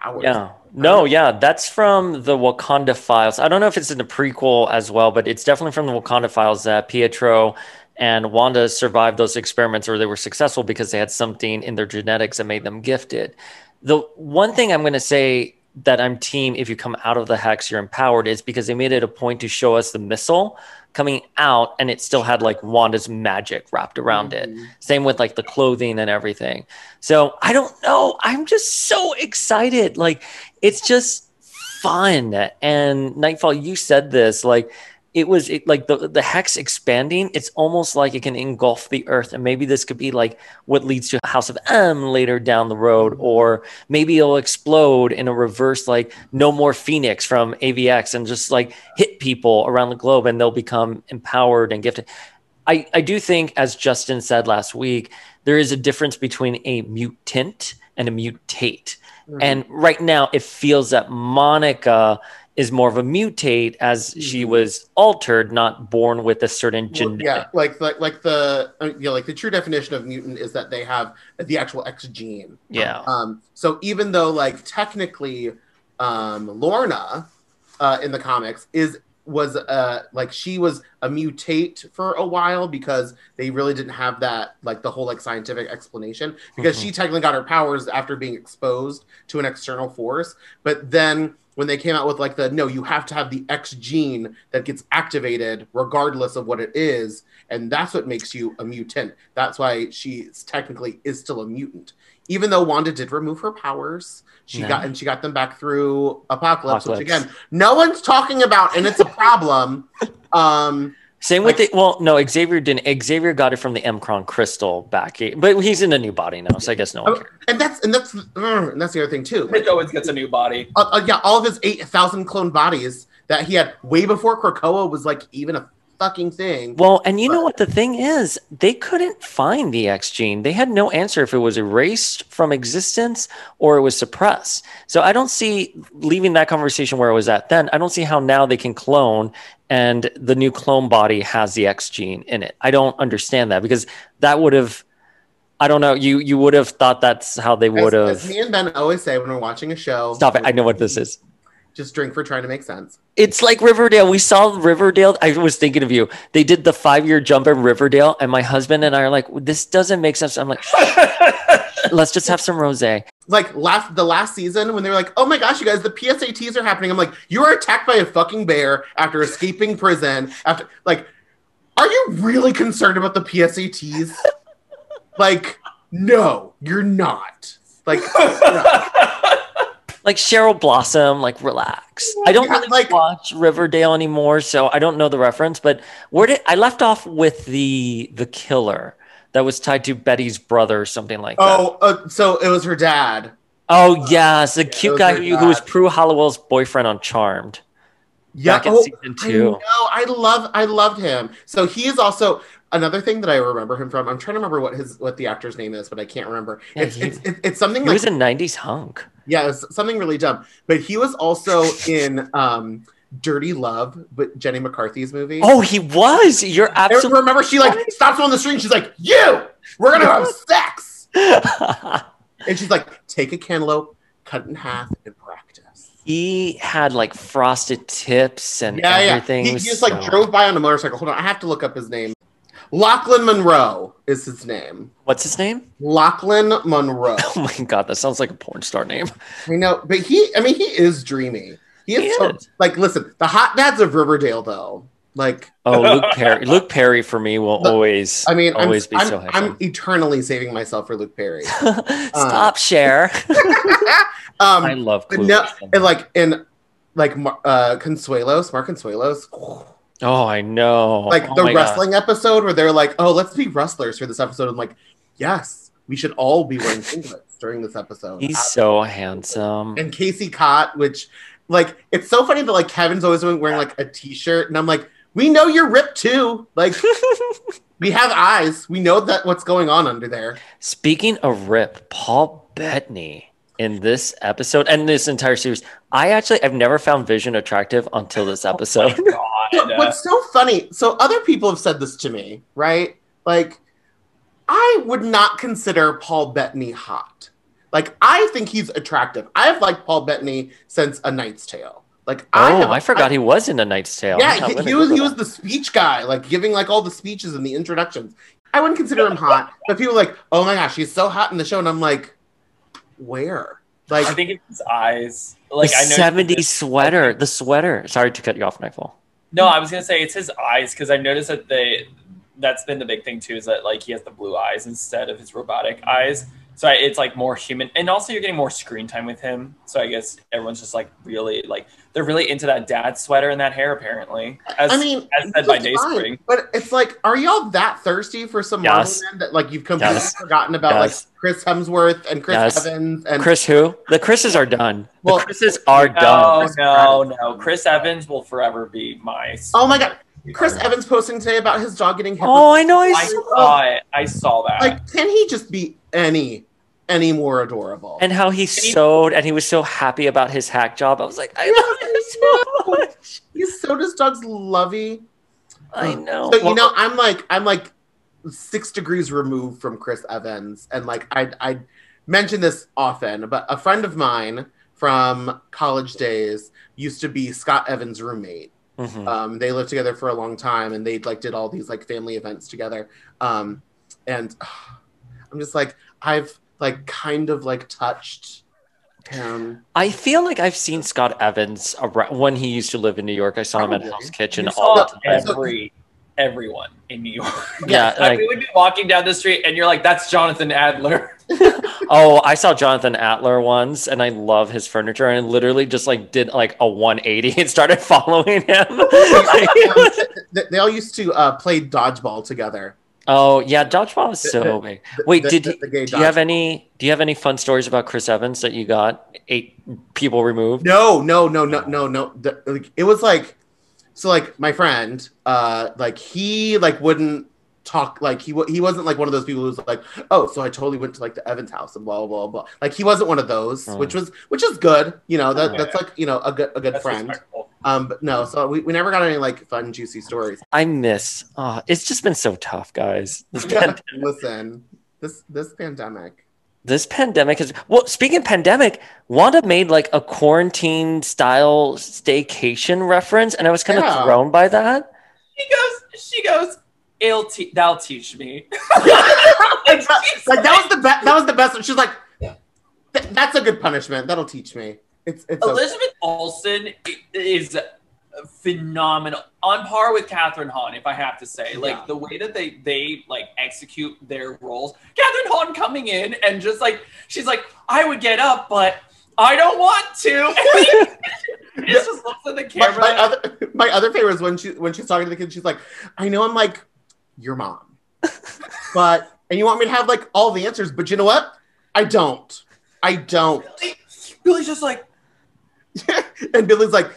powers Yeah. No, yeah, that's from the Wakanda files. I don't know if it's in the prequel as well, but it's definitely from the Wakanda files that Pietro and Wanda survived those experiments or they were successful because they had something in their genetics that made them gifted. The one thing I'm going to say that I'm team if you come out of the hex, you're empowered is because they made it a point to show us the missile coming out and it still had like Wanda's magic wrapped around it. Mm-hmm. Same with like the clothing and everything. So I don't know. I'm just so excited. Like it's just fun. And Nightfall, you said this like it was it, like the the hex expanding. It's almost like it can engulf the earth, and maybe this could be like what leads to House of M later down the road, mm-hmm. or maybe it'll explode in a reverse, like no more Phoenix from AVX, and just like hit people around the globe, and they'll become empowered and gifted. I, I do think, as Justin said last week, there is a difference between a mutant and a mutate. Mm-hmm. And right now, it feels that Monica is more of a mutate as she was altered, not born with a certain Well, genetic. yeah like like like the uh, you know like the true definition of mutant is that they have the actual x gene Yeah. Um, so even though like technically, um, Lorna uh, in the comics is was uh like she was a mutate for a while because they really didn't have that like the whole like scientific explanation because she technically got her powers after being exposed to an external force. But then when they came out with like the no you have to have the x gene that gets activated regardless of what it is and that's what makes you a mutant. That's why she technically is still a mutant even though Wanda did remove her powers, she Yeah. got and she got them back through Apocalypse, which again, no one's talking about, and it's a problem. um, Same with the well, no, Xavier didn't. Xavier got it from the M'Kraan crystal back, but he's in a new body now, so I guess no one cares. and that's and that's uh, and that's the other thing too. Mitch always gets a new body. Uh, uh, yeah, all of his eight thousand clone bodies that he had way before Krakoa was like even a fucking thing. Well, and you know what the thing is? They couldn't find the X gene. They had no answer if it was erased from existence or it was suppressed. So I don't see leaving that conversation where it was at then. I don't see how now they can clone and the new clone body has the X gene in it. I don't understand that because that would have I don't know. You you would have thought that's how they would As, as have. me and Ben always say when we're watching a show, Stop it! I know what this is. Just drink for trying to make sense. It's like Riverdale. We saw Riverdale. I was thinking of you. They did the five year jump in Riverdale, and my husband and I are like, "This doesn't make sense." I'm like, let's just have some rosé. like last the last season when they were like, "Oh my gosh, you guys, the PSATs are happening." I'm like, "You are attacked by a fucking bear after escaping prison." After like, are you really concerned about the PSATs? like, no, you're not. Like, no. Like Cheryl Blossom, like relax. I don't really like- watch Riverdale anymore, so I don't know the reference. But where did I left off with the the killer that was tied to Betty's brother or something like that? oh, uh, so it was her dad. Oh yes, the cute guy who, who was. Prue Halliwell's boyfriend on Charmed. Yeah, Back in oh, season I two. know. I love, I loved him. So he is also another thing that I remember him from. I'm trying to remember what his what the actor's name is, but I can't remember. Yeah, it's, he- it's it's it's something He like was a '90s hunk. Yeah, it's something really dumb. But he was also in um Dirty Love, but Jenny McCarthy's movie. Oh, he was. You're I absolutely. remember she like stops on the street she's like, You, we're gonna have sex. And she's like, take a cantaloupe, cut it in half, and practice. he had like frosted tips and Yeah, yeah. everything. He, he was just like so- drove by on a motorcycle. Hold on, I have to look up his name. Lochlyn Munro is his name. What's his name? Lochlyn Munro. Oh my god, that sounds like a porn star name. I know, but he, I mean, he is dreamy. He is, He so, is. like, listen, the hot dads of Riverdale, though. Like, Oh, Luke Perry. Luke Perry for me will Look, always. I mean, I'm, always be I'm, so I'm eternally saving myself for Luke Perry. Stop, share. Um, I love Clueless. no, and like in like uh Consuelos, Mark Consuelos, oh, I know. like Oh the my God. wrestling episode where they're like, "Oh, let's be wrestlers for this episode." I'm like, "Yes, we should all be wearing singlets during this episode." He's so handsome. and Casey Cott, which like it's so funny that like Kevin's always wearing like a t-shirt, and I'm like, "We know you're ripped too. Like, we have eyes. We know that what's going on under there." Speaking of Rip, Paul Bettany in this episode and this entire series, I actually I've never found Vision attractive until this oh episode. But what's so funny? So other people have said this to me, right? Like, I would not consider Paul Bettany hot. Like, I think he's attractive. I've liked Paul Bettany since A Knight's Tale. Like, I oh, have, I forgot he was in A Knight's Tale. Yeah, he, he was. He was the speech guy, like giving like all the speeches and the introductions. I wouldn't consider him hot, but people are like, oh my gosh, he's so hot in the show, and I'm like, where? Like, I think it's his eyes. Like the I know 70s sweater. The sweater. Sorry to cut you off, Nightfall. No, I was gonna say it's his eyes because I noticed that they that's been the big thing too is that like he has the blue eyes instead of his robotic eyes. So I, it's like more human, and also you're getting more screen time with him. So I guess everyone's just like really like they're really into that dad sweater and that hair apparently. As, I mean, as said by it's fine, Dayspring. But it's like, are y'all that thirsty for some Marvel Yes. men that like you've completely Yes. forgotten about Yes. like Chris Hemsworth and Chris Yes. Evans and Chris who? The Chris's are done. Well, the Chris's are No, done. no, no. Chris Evans will forever be my. Oh my god, Chris Evans posting today about his dog getting hit. Oh, I know. I I saw. saw it. I saw that. Like, can he just be any any more adorable? And how he sewed, and he was so happy about his hack job. I was like, I love it so much. He's so does dogs lovey. I know. So you Well, know, I'm like I'm like six degrees removed from Chris Evans, and like I I mention this often, but a friend of mine from college days used to be Scott Evans' roommate. mhm. Um, they lived together for a long time, and they like did all these like family events together. Um, and I'm just like I've like kind of like touched him. I feel like I've seen Scott Evans around, when he used to live in New York. I saw him at Probably. Hell's Kitchen you all the time. every everyone in New York. Yeah, Like, like, we would be walking down the street and you're like, "That's Jonathan Adler." oh, I saw Jonathan Adler once, and I love his furniture. And I literally just like did like a 180 and started following him. They, they all used to uh, play dodgeball together. Oh yeah, dodgeball is so big. Wait, the- did the- the gay do you have any? Do you have any fun stories about Chris Evans that you got eight people removed? No, no, no, no, no, no. The- like, it was like, so like my friend, uh, like he like wouldn't talk like he he wasn't like one of those people who's like, oh, so I totally went to like the Evans house and blah blah blah. Like he wasn't one of those, Mm. which was which is good. You know that Yeah. that's like you know a good a good That's friend. respectful. Um, but no, so we, we never got any like fun juicy stories. I miss. Oh, it's just been so tough, guys. This, Yeah, listen, this this pandemic. this pandemic has. Well, speaking of pandemic, Wanda made like a quarantine style staycation reference, and I was kind of thrown by that. She goes. She goes. It'll te- that'll teach me. like, like that was the best. That was the best. She's like, "Th- that's a good punishment. That'll teach me. It's it's okay." Elizabeth Olsen is phenomenal, on par with Kathryn Hahn, if I have to say. Like Yeah. the way that they they like execute their roles. Kathryn Hahn coming in and just like she's like, I would get up, but I don't want to. And he just looks at the my, camera. my other my other favorite is when she when she's talking to the kid. She's like, "I know I'm like your mom, but and you want me to have like all the answers, but you know what? I don't. I don't." Billy's just like, and Billy's like,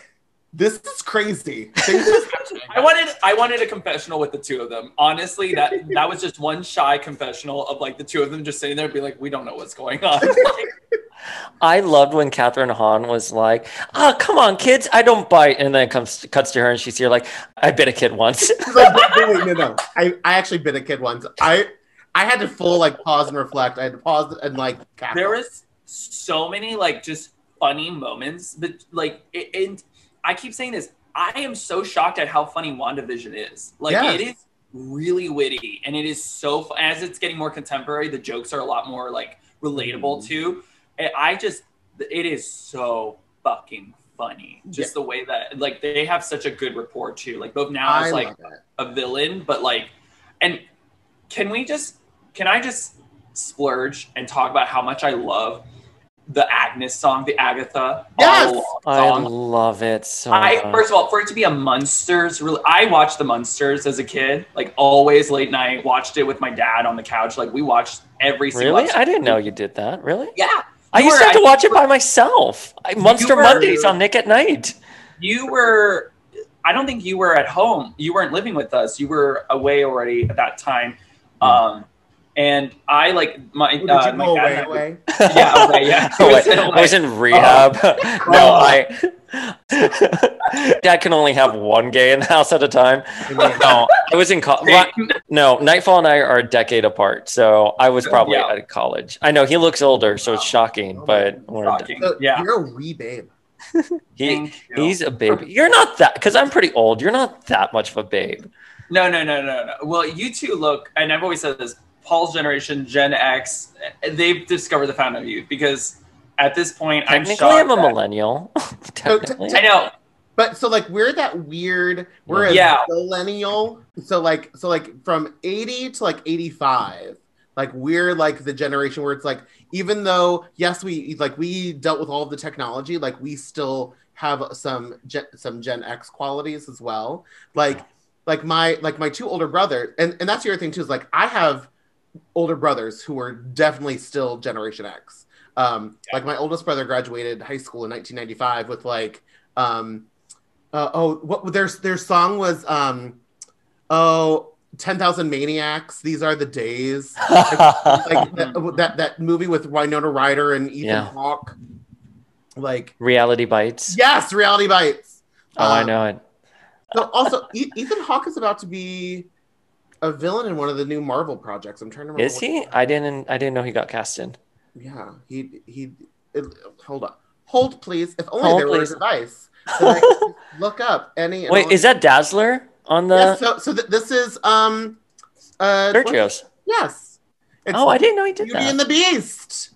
"This is crazy." Things are happening." I wanted I wanted a confessional with the two of them. Honestly, that that was just one shy confessional of like the two of them just sitting there and be like, we don't know what's going on. I loved when Kathryn Hahn was like, "Ah, come on, kids, I don't bite," and then comes cuts to her and she's here like, "I bit a kid once." Like, "Wait, wait, wait, no, no. I, I actually been a kid once. I I had to full like pause and reflect. I had to pause and like cackle. there was so many like just funny moments but like it, and i keep saying this i am so shocked at how funny wandavision is. Like it is really witty and it is so as it's getting more contemporary the jokes are a lot more like relatable Mm-hmm. too. And i just it is so fucking funny just the way that like they have such a good rapport too. Like both now is like a villain, but like, and can we just, can I just splurge and talk about how much I love the Agnes song, the Agatha Yes! all I love it so I much. first of all, for it to be a Munsters, really, I watched the Munsters as a kid, like always late night. Watched it with my dad on the couch. Like we watched every single. Really? episode. I didn't know you did that. Really? Yeah, I You used were- to have to I- watch it by myself. I, Monster were- Mondays on Nick at Nite. you were. I don't think you were at home. You weren't living with us. You were away already at that time. Um, and I like my Oh, did uh, you my go dad away? and away? Yeah, away, yeah. Oh, He wait, was in I was in rehab. no, Oh. I. Dad can only have one gay in the house at a time. No, I was in college. No, Nightfall and I are a decade apart, so I was probably Yeah. at college. I know he looks older, so it's shocking, but we're Shocking. So Yeah. You're a wee babe. he, he's a baby. You're not that because I'm pretty old. You're not that much of a babe. No, no, no, no, no. Well, you two look, and I've always said this Paul's generation, Gen X, they've discovered the fountain of youth because at this point, I'm Technically. I'm a that- millennial. So, t- Technically. t- I know. But so like we're that weird. We're a millennial. So like so like from eighty to like eighty five. Like we're like the generation where it's like even though yes we like we dealt with all of the technology like we still have some gen, some Gen X qualities as well. Like like my like my two older brother and and that's the other thing too is like I have older brothers who are definitely still Generation X. Um, Like my oldest brother graduated high school in 1995 with like um, uh, oh what their their song was um, oh 10,000 Maniacs. These are the days. like that, that that movie with Winona Ryder and Ethan Yeah. Hawke. Like Reality bites. yes, Reality Bites. Oh, I Um, know it. So also, E- Ethan Hawke is about to be a villain in one of the new Marvel projects. I'm trying to remember. Is what- he? I didn't. I didn't know he got cast in. Yeah, he he. It, hold on, hold please. If only Hold, there please. was a device. So look up any. Wait, all- is that Dazzler on the Yes, so so th- this is um. Uh, what- Sergio's? Yes. It's Oh, I didn't know he did Beauty that. and the Beast.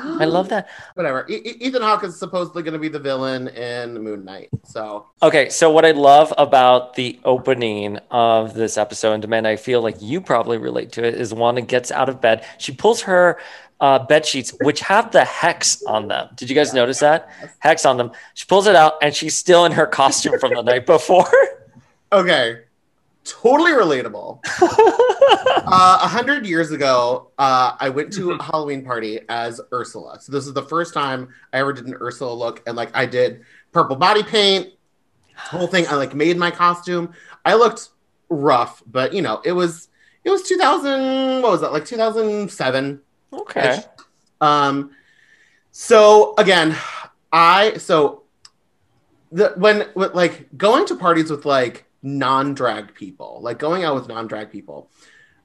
I love that. Whatever. E- E- Ethan Hawke is supposedly going to be the villain in Moon Knight. So Okay, so what I love about the opening of this episode, and Demand, I feel like you probably relate to it, is Wanda gets out of bed. She pulls her uh, bed sheets, which have the hex on them. Did you guys notice that? Hex on them. She pulls it out, and she's still in her costume from the night before. okay, totally relatable. uh, a hundred years ago, uh, I went to a Halloween party as Ursula. So this is the first time I ever did an Ursula look, and like I did purple body paint, whole thing. I like made my costume. I looked rough, but you know, it was it was 2000. What was that? Like 2007. Okay. Um, so again, I so the when with, like going to parties with like non-drag people, like going out with non-drag people,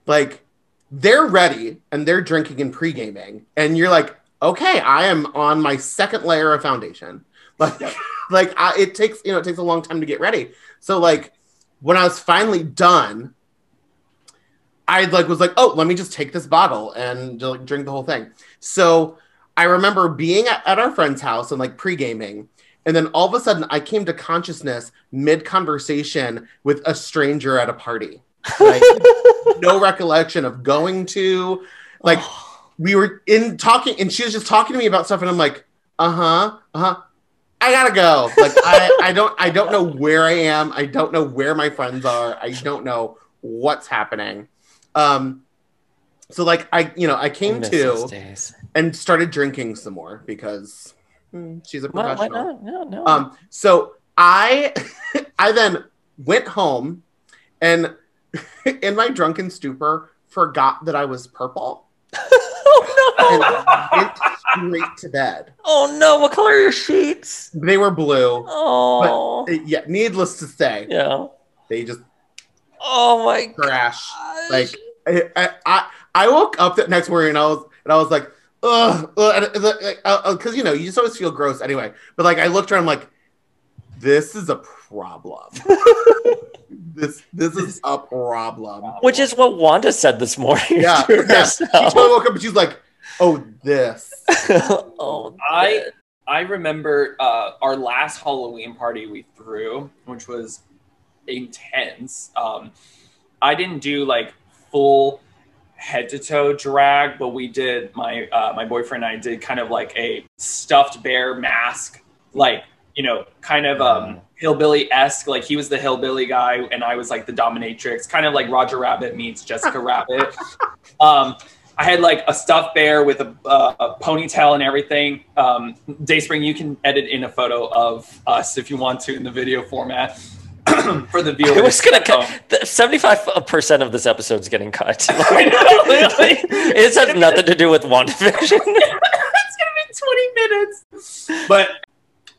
like they're ready and they're drinking and pre-gaming, and you're like, okay, I am on my second layer of foundation. Like, like I, it takes you know it takes a long time to get ready. So like when I was finally done, I like was like, oh, let me just take this bottle and like drink the whole thing. So I remember being at, at our friend's house and like pre gaming, and then all of a sudden I came to consciousness mid conversation with a stranger at a party. Like, no recollection of going to, like, we were in talking, and she was just talking to me about stuff, and I'm like, uh huh, uh huh. I gotta go. Like I, I don't I don't know where I am. I don't know where my friends are. I don't know what's happening. Um so like I you know I came miss to and started drinking some more because she's a Why, professional. why not? No, no. Um, so I I then went home and in my drunken stupor forgot that I was purple oh and went straight to bed. Oh no! What color are your sheets? They were blue. Oh. But uh, yeah, needless to say, yeah, they just oh my crash. Like I, I, I, I woke up that next morning and I was and I was like, ugh, because you know you just always feel gross anyway. But like I looked around, I'm like, this is a problem. this this is a problem. Which is what Wanda said this morning. Yeah, to yeah. She totally woke up and she's like, oh, this. oh, I I remember uh, our last Halloween party we threw, which was intense. Um, I didn't do like full head to toe drag, but we did. My uh, my boyfriend and I did kind of like a stuffed bear mask, like you know, kind of um, hillbilly esque. Like he was the hillbilly guy, and I was like the dominatrix, kind of like Roger Rabbit meets Jessica Rabbit. Um, I had like a stuffed bear with a, uh, a ponytail and everything. Um, Dayspring, you can edit in a photo of us if you want to in the video format for the viewers. I was gonna cut. Seventy-five percent of this episode is getting cut. it has nothing to do with WandaVision. it's gonna be 20 minutes. But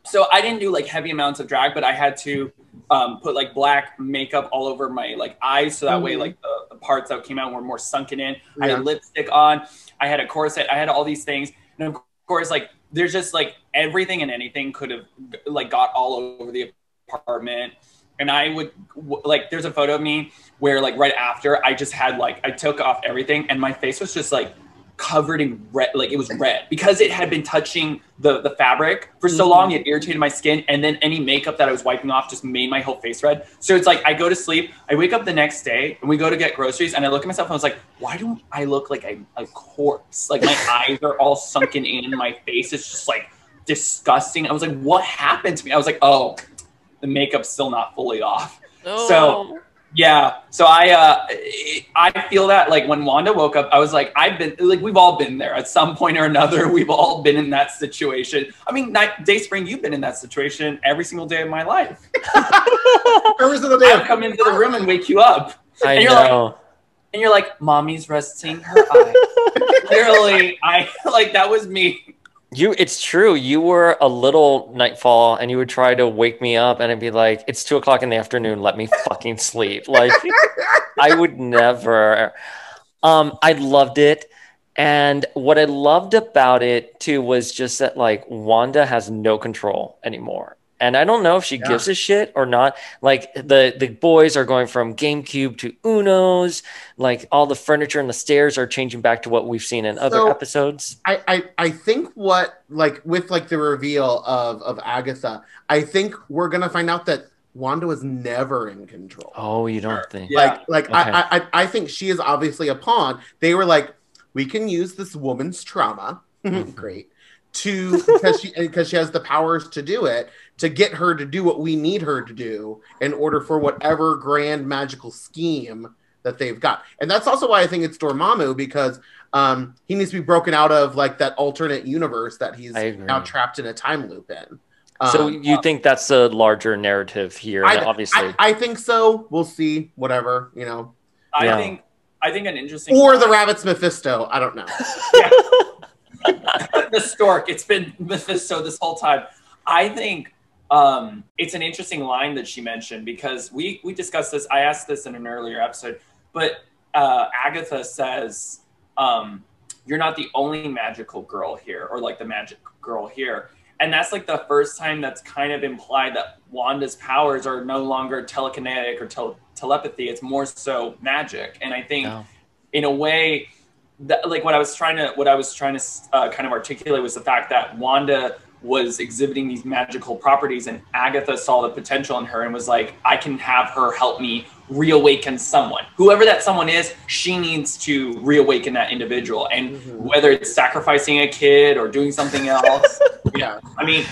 so I didn't do like heavy amounts of drag, but I had to um, put like black makeup all over my like eyes so that way Mhm. like the, the parts that came out were more sunken in. I Yeah. had lipstick on, I had a corset, I had all these things, and of course like there's just like everything and anything could have like got all over the apartment. And I would w- like there's a photo of me where like right after I just had like I took off everything and my face was just like covered in red like it was red. Because it had been touching the the fabric for so Mhm. long it irritated my skin. And then any makeup that I was wiping off just made my whole face red. So it's like I go to sleep I wake up the next day and we go to get groceries and I look at myself and I was like why don't I look like a, a corpse? Like my eyes are all sunken in my face is just like disgusting. I was like what happened to me? I was like oh the makeup's still not fully off so yeah, so I uh I feel that like when Wanda woke up, I was like, I've been like we've all been there at some point or another. We've all been in that situation. I mean, night, day spring, you've been in that situation every single day of my life. Every single day. I've come into the room and wake you up, I and you're like, know. and you're like, mommy's resting her eye. Literally, I like that was me. You, it's true. You were a little nightfall, and you would try to wake me up, and I'd be like, "It's two o'clock in the afternoon. Let me fucking sleep." Like, I would never. Um, I loved it, and what I loved about it too was just that like Wanda has no control anymore, and I don't know if she Yeah. gives a shit or not. Like the the boys are going from GameCube to Uno's. Like all the furniture and the stairs are changing back to what we've seen in other So- episodes. I, I I think what like with like the reveal of of Agatha, I think we're gonna find out that Wanda was never in control. Oh, you don't think? Like like Okay. I, I I I think she is obviously a pawn. They were like, we can use this woman's trauma, mm-hmm. great, to because she because she has the powers to do it to get her to do what we need her to do in order for whatever grand magical scheme that they've got. And that's also why I think it's Dormammu because um, he needs to be broken out of like that alternate universe that he's now trapped in a time loop in. so Um, you think that's a larger narrative here? I, obviously, I, I think so. We'll see. Whatever you know, I Yeah. think I think an interesting or the rabbit's Mephisto. I don't know. the stork. It's been Mephisto this whole time. I think um, it's an interesting line that she mentioned because we we discussed this. I asked this in an earlier episode, but uh, Agatha says um, you're not the only magical girl here, or like the magic girl here. And that's like the first time that's kind of implied that Wanda's powers are no longer telekinetic or tel- telepathy. It's more so magic. And I think Oh. in a way that like what I was trying to what I was trying to uh, kind of articulate was the fact that Wanda was exhibiting these magical properties and Agatha saw the potential in her and was like I can have her help me reawaken someone. Whoever that someone is she needs to reawaken that individual. And whether it's sacrificing a kid or doing something else yeah I mean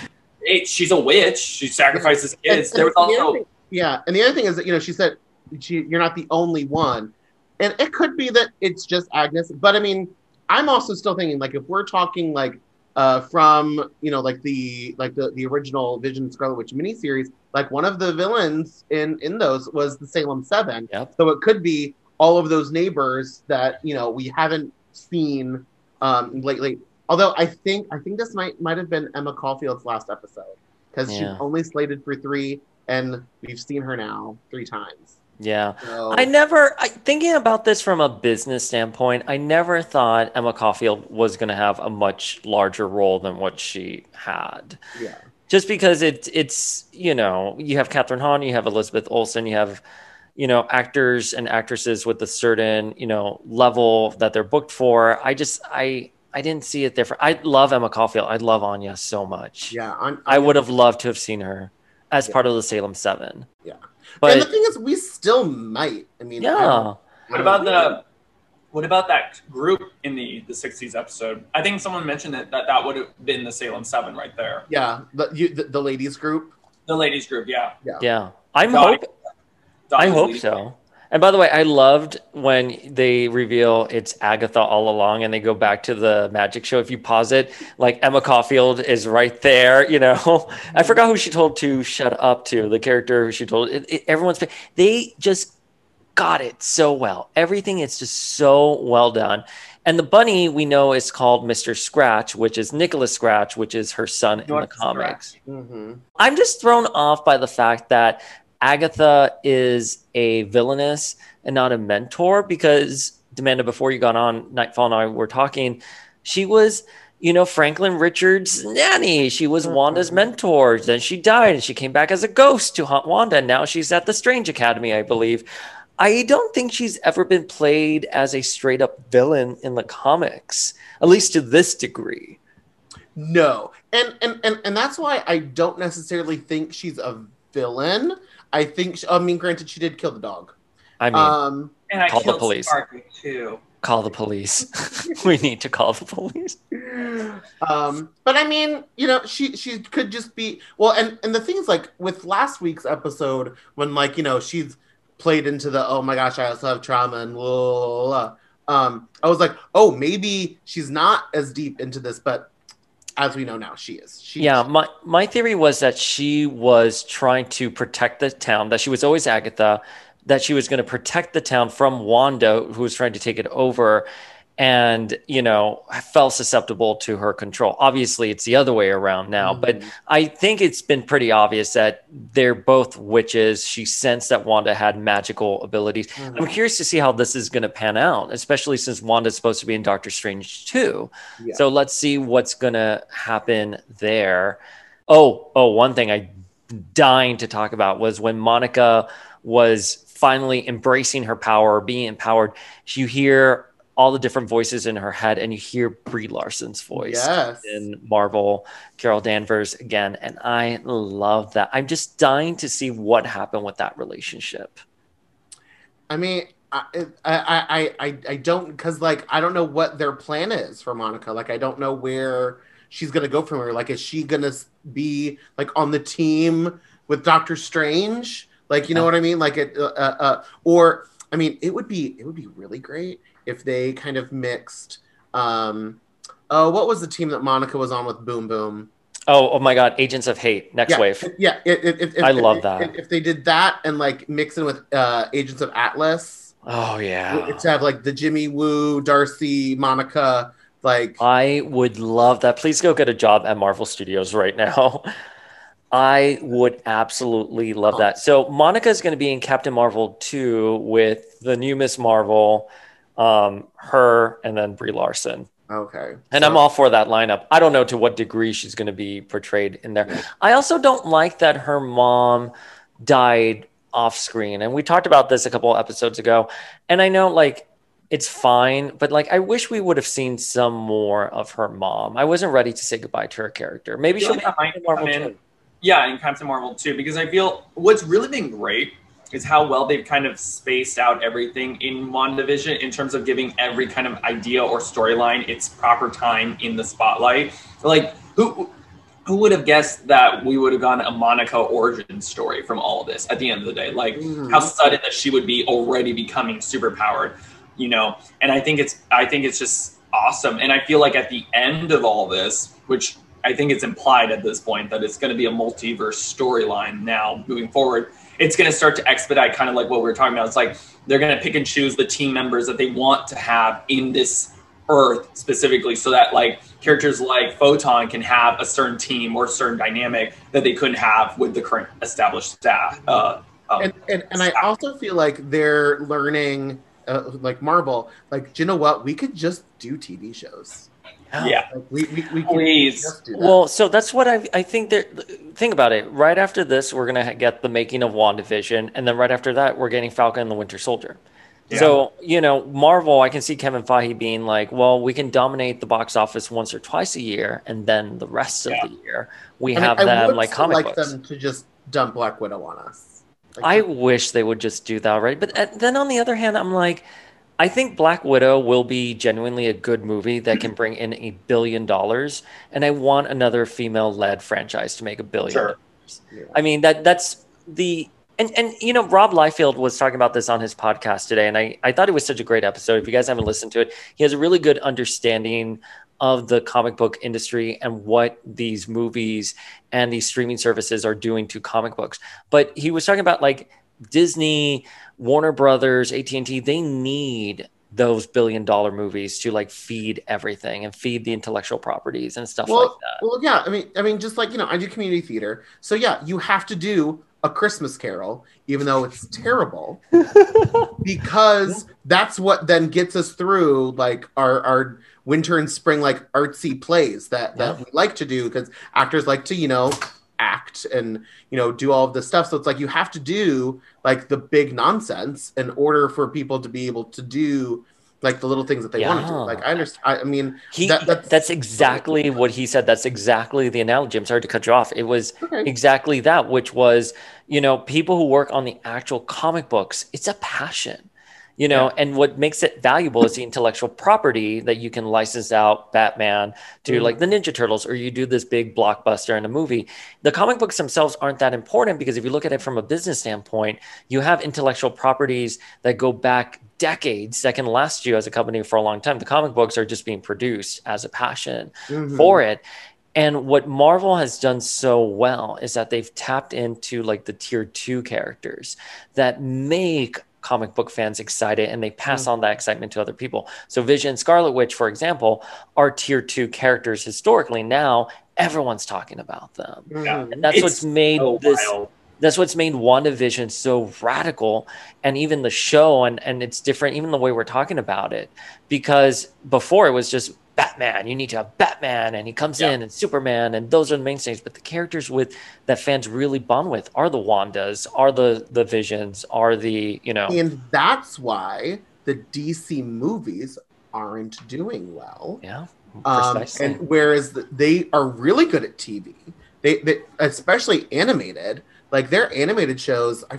it, she's a witch. She sacrifices kids. And- there was and also thing- yeah, and the other thing is that you know she said she, you're not the only one, and it could be that it's just Agnes. But I mean, I'm also still thinking like if we're talking like uh, from you know like the like the, the original Vision Scarlet Witch miniseries, like one of the villains in in those was the Salem Seven. Yep. So it could be all of those neighbors that you know we haven't seen um, lately. Although I think I think this might might have been Emma Caulfield's last episode because Yeah. she's only slated for three, and we've seen her now three times. Yeah. So, I never, I, thinking about this from a business standpoint, I never thought Emma Caulfield was going to have a much larger role than what she had. yeah, Just because it, it's, you know, you have Kathryn Hahn, you have Elizabeth Olsen, you have, you know, actors and actresses with a certain, you know, level that they're booked for. I just, I, I didn't see it there. For, I love Emma Caulfield. I love Anya so much. yeah. On, I would have loved to have seen her as part of the Salem Seven. Yeah. But and the thing is, we still might. I mean, yeah. don't- What about the what about that group in the the 60s episode? I think someone mentioned that that, that would have been the Salem 7 right there. Yeah, the, you, the the ladies group. The ladies group, yeah. Yeah. Yeah. I'm Dottie- hope Dottie I hope leading. so. And by the way, I loved when they reveal it's Agatha all along and they go back to the magic show. If you pause it, like Emma Caulfield is right there, you know. I forgot who she told to shut up to, the character who she told. It, it, everyone's they just got it so well. Everything is just so well done. And the bunny we know is called Mr. Scratch, which is Nicholas Scratch, which is her son in the comics. Mm-hmm. I'm just thrown off by the fact that Agatha is a villainess and not a mentor because Demanda, before you got on, Nightfall and I were talking, she was, you know, Franklin Richards' nanny. She was mm-hmm. Wanda's mentor. Then she died and she came back as a ghost to haunt Wanda. And now she's at the Strange Academy, I believe. I don't think she's ever been played as a straight up villain in the comics, at least to this degree. No, and and and and that's why I don't necessarily think she's a villain. I think, she, I mean, granted, she did kill the dog. I mean, Um, And I Call the killed police. Sparky too. call the police. we need to call the police. um, but I mean, you know, she she could just be well, and and the thing is, like with last week's episode, when like you know she's played into the oh my gosh, I also have trauma and blah, blah, blah, blah. um, I was like, oh, maybe she's not as deep into this, but as we know now, she is. She, Yeah, my my theory was that she was trying to protect the town. That she was always Agatha. That she was going to protect the town from Wanda, who was trying to take it over, and you know fell susceptible to her control. Obviously, it's the other way around now. But I think it's been pretty obvious that they're both witches. She sensed that Wanda had magical abilities. Mm-hmm. I'm curious to see how this is going to pan out, especially since Wanda's supposed to be in Doctor Strange too. Yeah. So let's see what's going to happen there. Oh, oh, one thing I dying to talk about was when Monica was finally embracing her power, being empowered. You hear all the different voices in her head, and you hear Brie Larson's voice Yes. in Marvel, Carol Danvers again, and I love that. I'm just dying to see what happened with that relationship. I mean, I I I I, I don't because like I don't know what their plan is for Monica. Like I don't know where she's gonna go from here. Like is she gonna be like on the team with Doctor Strange? Like you know what I mean? Like it uh, uh, uh, or I mean it would be it would be really great if they kind of mixed. um Oh, what was the team that Monica was on with Boom Boom? Oh, oh my God! Agents of Hate, next yeah, wave. Yeah, if, if, if, I if- love that. If, if they did that and like mix in with uh, Agents of Atlas, Oh yeah. to have like the Jimmy Woo, Darcy, Monica, like I would love that. Please go get a job at Marvel Studios right now. I would absolutely love that. So Monica is going to be in Captain Marvel 2 with the new Miss Marvel, um, her, and then Brie Larson. okay. And I'm all for that lineup. I don't know to what degree she's going to be portrayed in there. I also don't like that her mom died off screen. And we talked about this a couple episodes ago. And I know, like, it's fine, but like I wish we would have seen some more of her mom. I wasn't ready to say goodbye to her character. Maybe she'll like be that might in Marvel in- too. Yeah, in Captain Marvel too, because I feel what's really been great is how well they've kind of spaced out everything in WandaVision in terms of giving every kind of idea or storyline its proper time in the spotlight. Like who who would have guessed that we would have gone a Monica origin story from all of this at the end of the day? Like Mhm. how sudden that she would be already becoming super powered, you know? And I think it's I think it's just awesome. And I feel like at the end of all this, which I think it's implied at this point that it's going to be a multiverse storyline now moving forward. It's going to start to expedite kind of like what we were talking about. It's like they're going to pick and choose the team members that they want to have in this Earth specifically, so that like characters like Photon can have a certain team or a certain dynamic that they couldn't have with the current established staff. Uh, um, and, and and I also feel like they're learning, uh, like Marvel, like do you know what? We could just do TV shows. Yeah, Like, we we, we can Please. Well, so that's what I I think that think about it. Right after this, we're gonna get the making of WandaVision, and then right after that, we're getting Falcon and the Winter Soldier. So you know, Marvel, I can see Kevin Feige being like, "Well, we can dominate the box office once or twice a year, and then the rest of the year we I mean, have I them like comic like books." them to just dump Black Widow on us. I wish they would just do that, right? But uh, then on the other hand, I'm like, I think Black Widow will be genuinely a good movie that can bring in a billion dollars, and I want another female-led franchise to make a billion. Sure. dollars. I mean that that's the and and you know Rob Liefeld was talking about this on his podcast today, and I I thought it was such a great episode. If you guys haven't listened to it, he has a really good understanding of the comic book industry and what these movies and these streaming services are doing to comic books. But he was talking about like Disney, Warner Brothers, AT&T, they need those billion dollar movies to like feed everything and feed the intellectual properties and stuff well, like that. well, yeah. I mean, I mean, just like you know, I do community theater, so yeah, you have to do a Christmas Carol, even though it's terrible, because that's what then gets us through like our our winter and spring like artsy plays that that Yeah. we like to do because actors like to you know act and you know do all of this stuff so it's like you have to do like the big nonsense in order for people to be able to do like the little things that they want to do like i understand i, I mean He, that, that's, that's exactly what he said. That's exactly the analogy. I'm sorry to cut you off. It was Okay. exactly that, which was, you know, people who work on the actual comic books, it's a passion, you know, and what makes it valuable is the intellectual property that you can license out Batman to Mhm. like the Ninja Turtles, or you do this big blockbuster in a movie. The comic books themselves aren't that important because if you look at it from a business standpoint, you have intellectual properties that go back decades that can last you as a company for a long time. The comic books are just being produced as a passion Mhm. for it. And what Marvel has done so well is that they've tapped into like the tier two characters that make comic book fans excited and they pass on that excitement to other people. So Vision, Scarlet Witch, for example, are tier two characters historically. Now everyone's talking about them. Mhm. And that's It's what's made so this wild. that's what's made WandaVision so radical and even the show and and it's different even the way we're talking about it because before it was just Batman you need to have Batman and he comes Yeah. in and Superman and those are the mainstays but the characters with that fans really bond with are the Wandas are the the Visions are the you know and that's why the DC movies aren't doing well. yeah Um, precisely and whereas th- they are really good at TV, they, they especially animated, like their animated shows. I,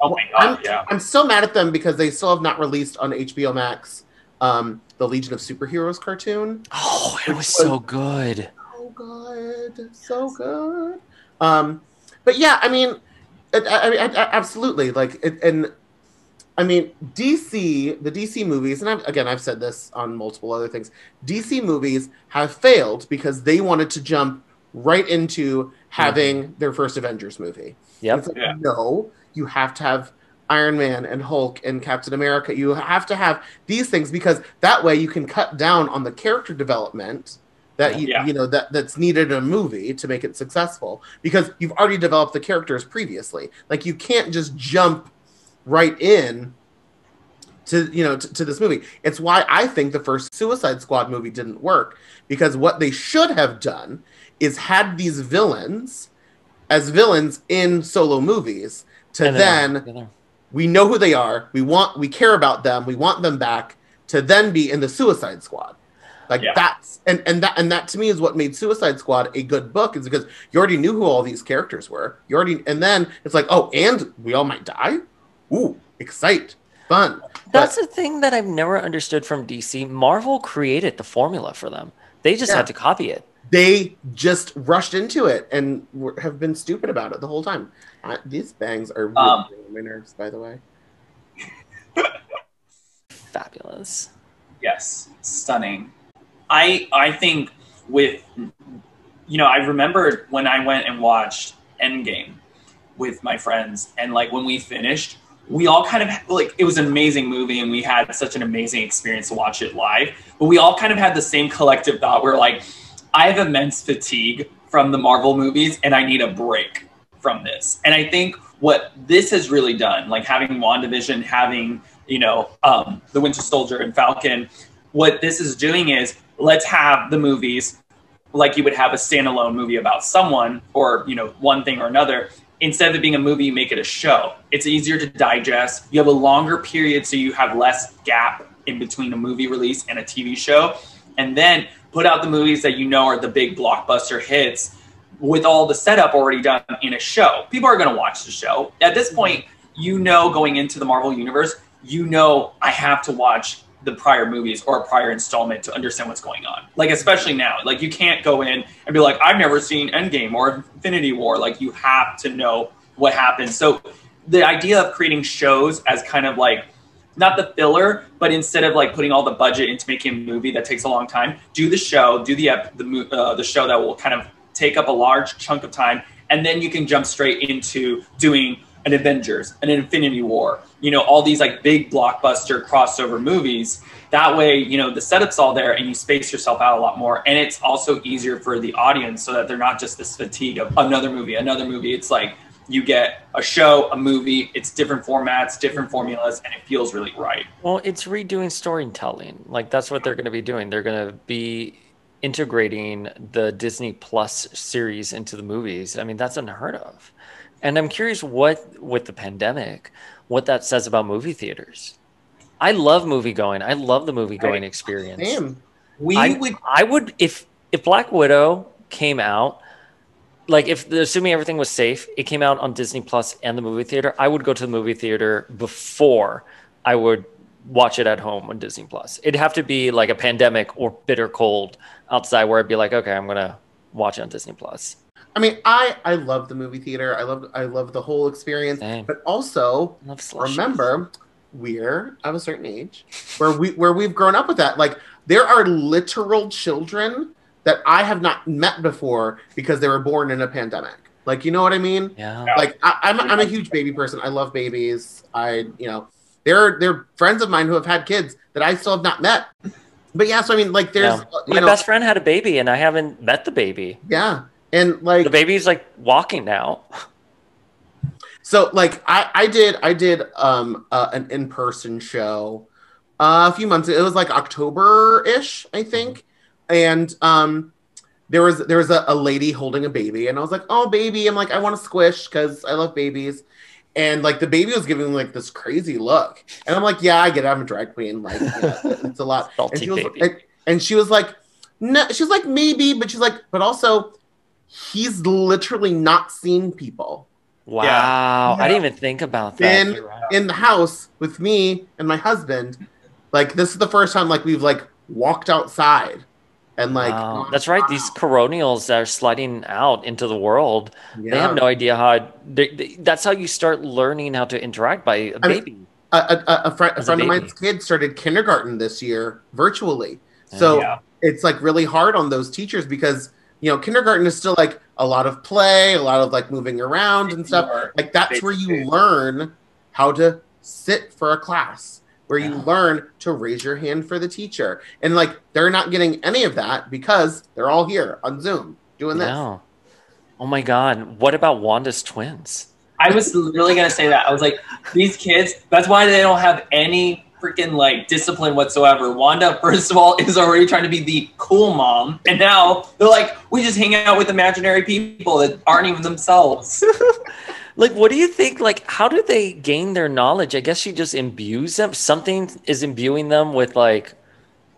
Oh my I'm, god, yeah. I'm so mad at them because they still have not released on HBO Max um, the Legion of Superheroes cartoon. oh it which was so good so good, so good. Um, but yeah, I mean, I, I, I, I- absolutely. Like, it, and I mean, DC, the DC movies, and I've, again, I've said this on multiple other things. DC movies have failed because they wanted to jump right into having their first Avengers movie. yep It's like, Yeah. no, you have to have Iron Man and Hulk and Captain America. You have to have these things because that way you can cut down on the character development that you, Yeah. you know that that's needed in a movie to make it successful because you've already developed the characters previously. Like you can't just jump right in to you know to, to this movie. It's why I think the first Suicide Squad movie didn't work because what they should have done is had these villains as villains in solo movies to And then together. We know who they are. We want we care about them. We want them back to then be in the Suicide Squad. Like Yeah. that's and and that and that to me is what made Suicide Squad a good book is because you already knew who all these characters were. You already and then it's like oh and we all might die. Ooh, excite, fun. That's the thing that I've never understood from DC. Marvel created the formula for them. They just Yeah. had to copy it. They just rushed into it and were, have been stupid about it the whole time. Uh, these bangs are really Um, on my nerves, by the way. Fabulous. Yes, stunning. I I think with you know I remember when I went and watched Endgame with my friends and like when we finished we all kind of like it was an amazing movie and we had such an amazing experience to watch it live but we all kind of had the same collective thought where like I have immense fatigue from the Marvel movies and I need a break from this. And I think what this has really done like having WandaVision having you know um, the Winter Soldier and Falcon what this is doing is let's have the movies like you would have a standalone movie about someone or you know one thing or another. Instead of it being a movie you make it a show. It's easier to digest. You have a longer period so you have less gap in between a movie release and a tv show. And then put out the movies that you know are the big blockbuster hits with all the setup already done in a show people are going to watch the show at this mm-hmm. point you know going into the marvel universe you know i have to watch the prior movies or a prior installment to understand what's going on. Like especially now, like you can't go in and be like, I've never seen Endgame or Infinity War. Like you have to know what happens. So the idea of creating shows as kind of like not the filler, but instead of like putting all the budget into making a movie that takes a long time, do the show, do the ep- the uh, the show that will kind of take up a large chunk of time, and then you can jump straight into doing an Avengers, an Infinity War, you know, all these like big blockbuster crossover movies. That way, you know, the setup's all there and you space yourself out a lot more. And it's also easier for the audience so that they're not just this fatigue of another movie, another movie. It's like you get a show, a movie, it's different formats, different mm-hmm. formulas, and it feels really right. Well, it's redoing storytelling. Like that's what they're going to be doing. They're going to be integrating the Disney Plus series into the movies. I mean, that's unheard of. And I'm curious what with the pandemic, what that says about movie theaters. I love movie going. I love the movie going experience. Damn. We I would I would if if Black Widow came out like if assuming everything was safe, it came out on Disney Plus and the movie theater, I would go to the movie theater before I would watch it at home on Disney Plus. It'd have to be like a pandemic or bitter cold outside where I'd be like, okay, I'm gonna watch it on Disney Plus. I mean, I I love the movie theater. I love I love the whole experience. Same. But also I love slushies. remember, we're of a certain age where we where we've grown up with that. Like there are literal children that I have not met before because they were born in a pandemic. Like you know what I mean? Yeah. Like I, I'm I'm a huge baby person. I love babies. I you know there are there are friends of mine who have had kids that I still have not met. But yeah, so I mean, like there's Yeah. My know best friend had a baby and I haven't met the baby. yeah, and like The baby's like walking now. So like I I did I did um uh, an in person show uh, a few months. Ago. It was like October ish, I think, and um there was there was a, a lady holding a baby, and I was like, oh baby, I'm like I want to squish because I love babies. And like the baby was giving me like this crazy look, and I'm like, "Yeah, I get it. I'm a drag queen. Like, yeah, it's a lot." and, she was, and, and she was like, "No," she was like, "Maybe," but she's like, "But also, he's literally not seen people." Wow. I didn't even think about that. been in the house with me and my husband. Like this is the first time like we've like walked outside and like Wow. Oh, that's right. These coronials that are sliding out into the world, they have no idea how. They, they- that's how you start learning how to interact by a I mean, baby. a, a, a, a, friend, a As a friend of baby. mine's kid started kindergarten this year virtually. So Yeah. it's like really hard on those teachers because you know kindergarten is still like a lot of play, a lot of like moving around and stuff. Like that's where you learn how to sit for a class, where you learn to raise your hand for the teacher. And like they're not getting any of that because they're all here on Zoom doing this. No. Oh my God. What about Wanda's twins? I was really gonna say that. I was like, these kids. That's why they don't have any freaking like discipline whatsoever. Wanda, first of all, is already trying to be the cool mom, and now they're like, we just hang out with imaginary people that aren't even themselves. Like, what do you think? Like, how do they gain their knowledge? I guess she just imbues them. Something is imbuing them with like,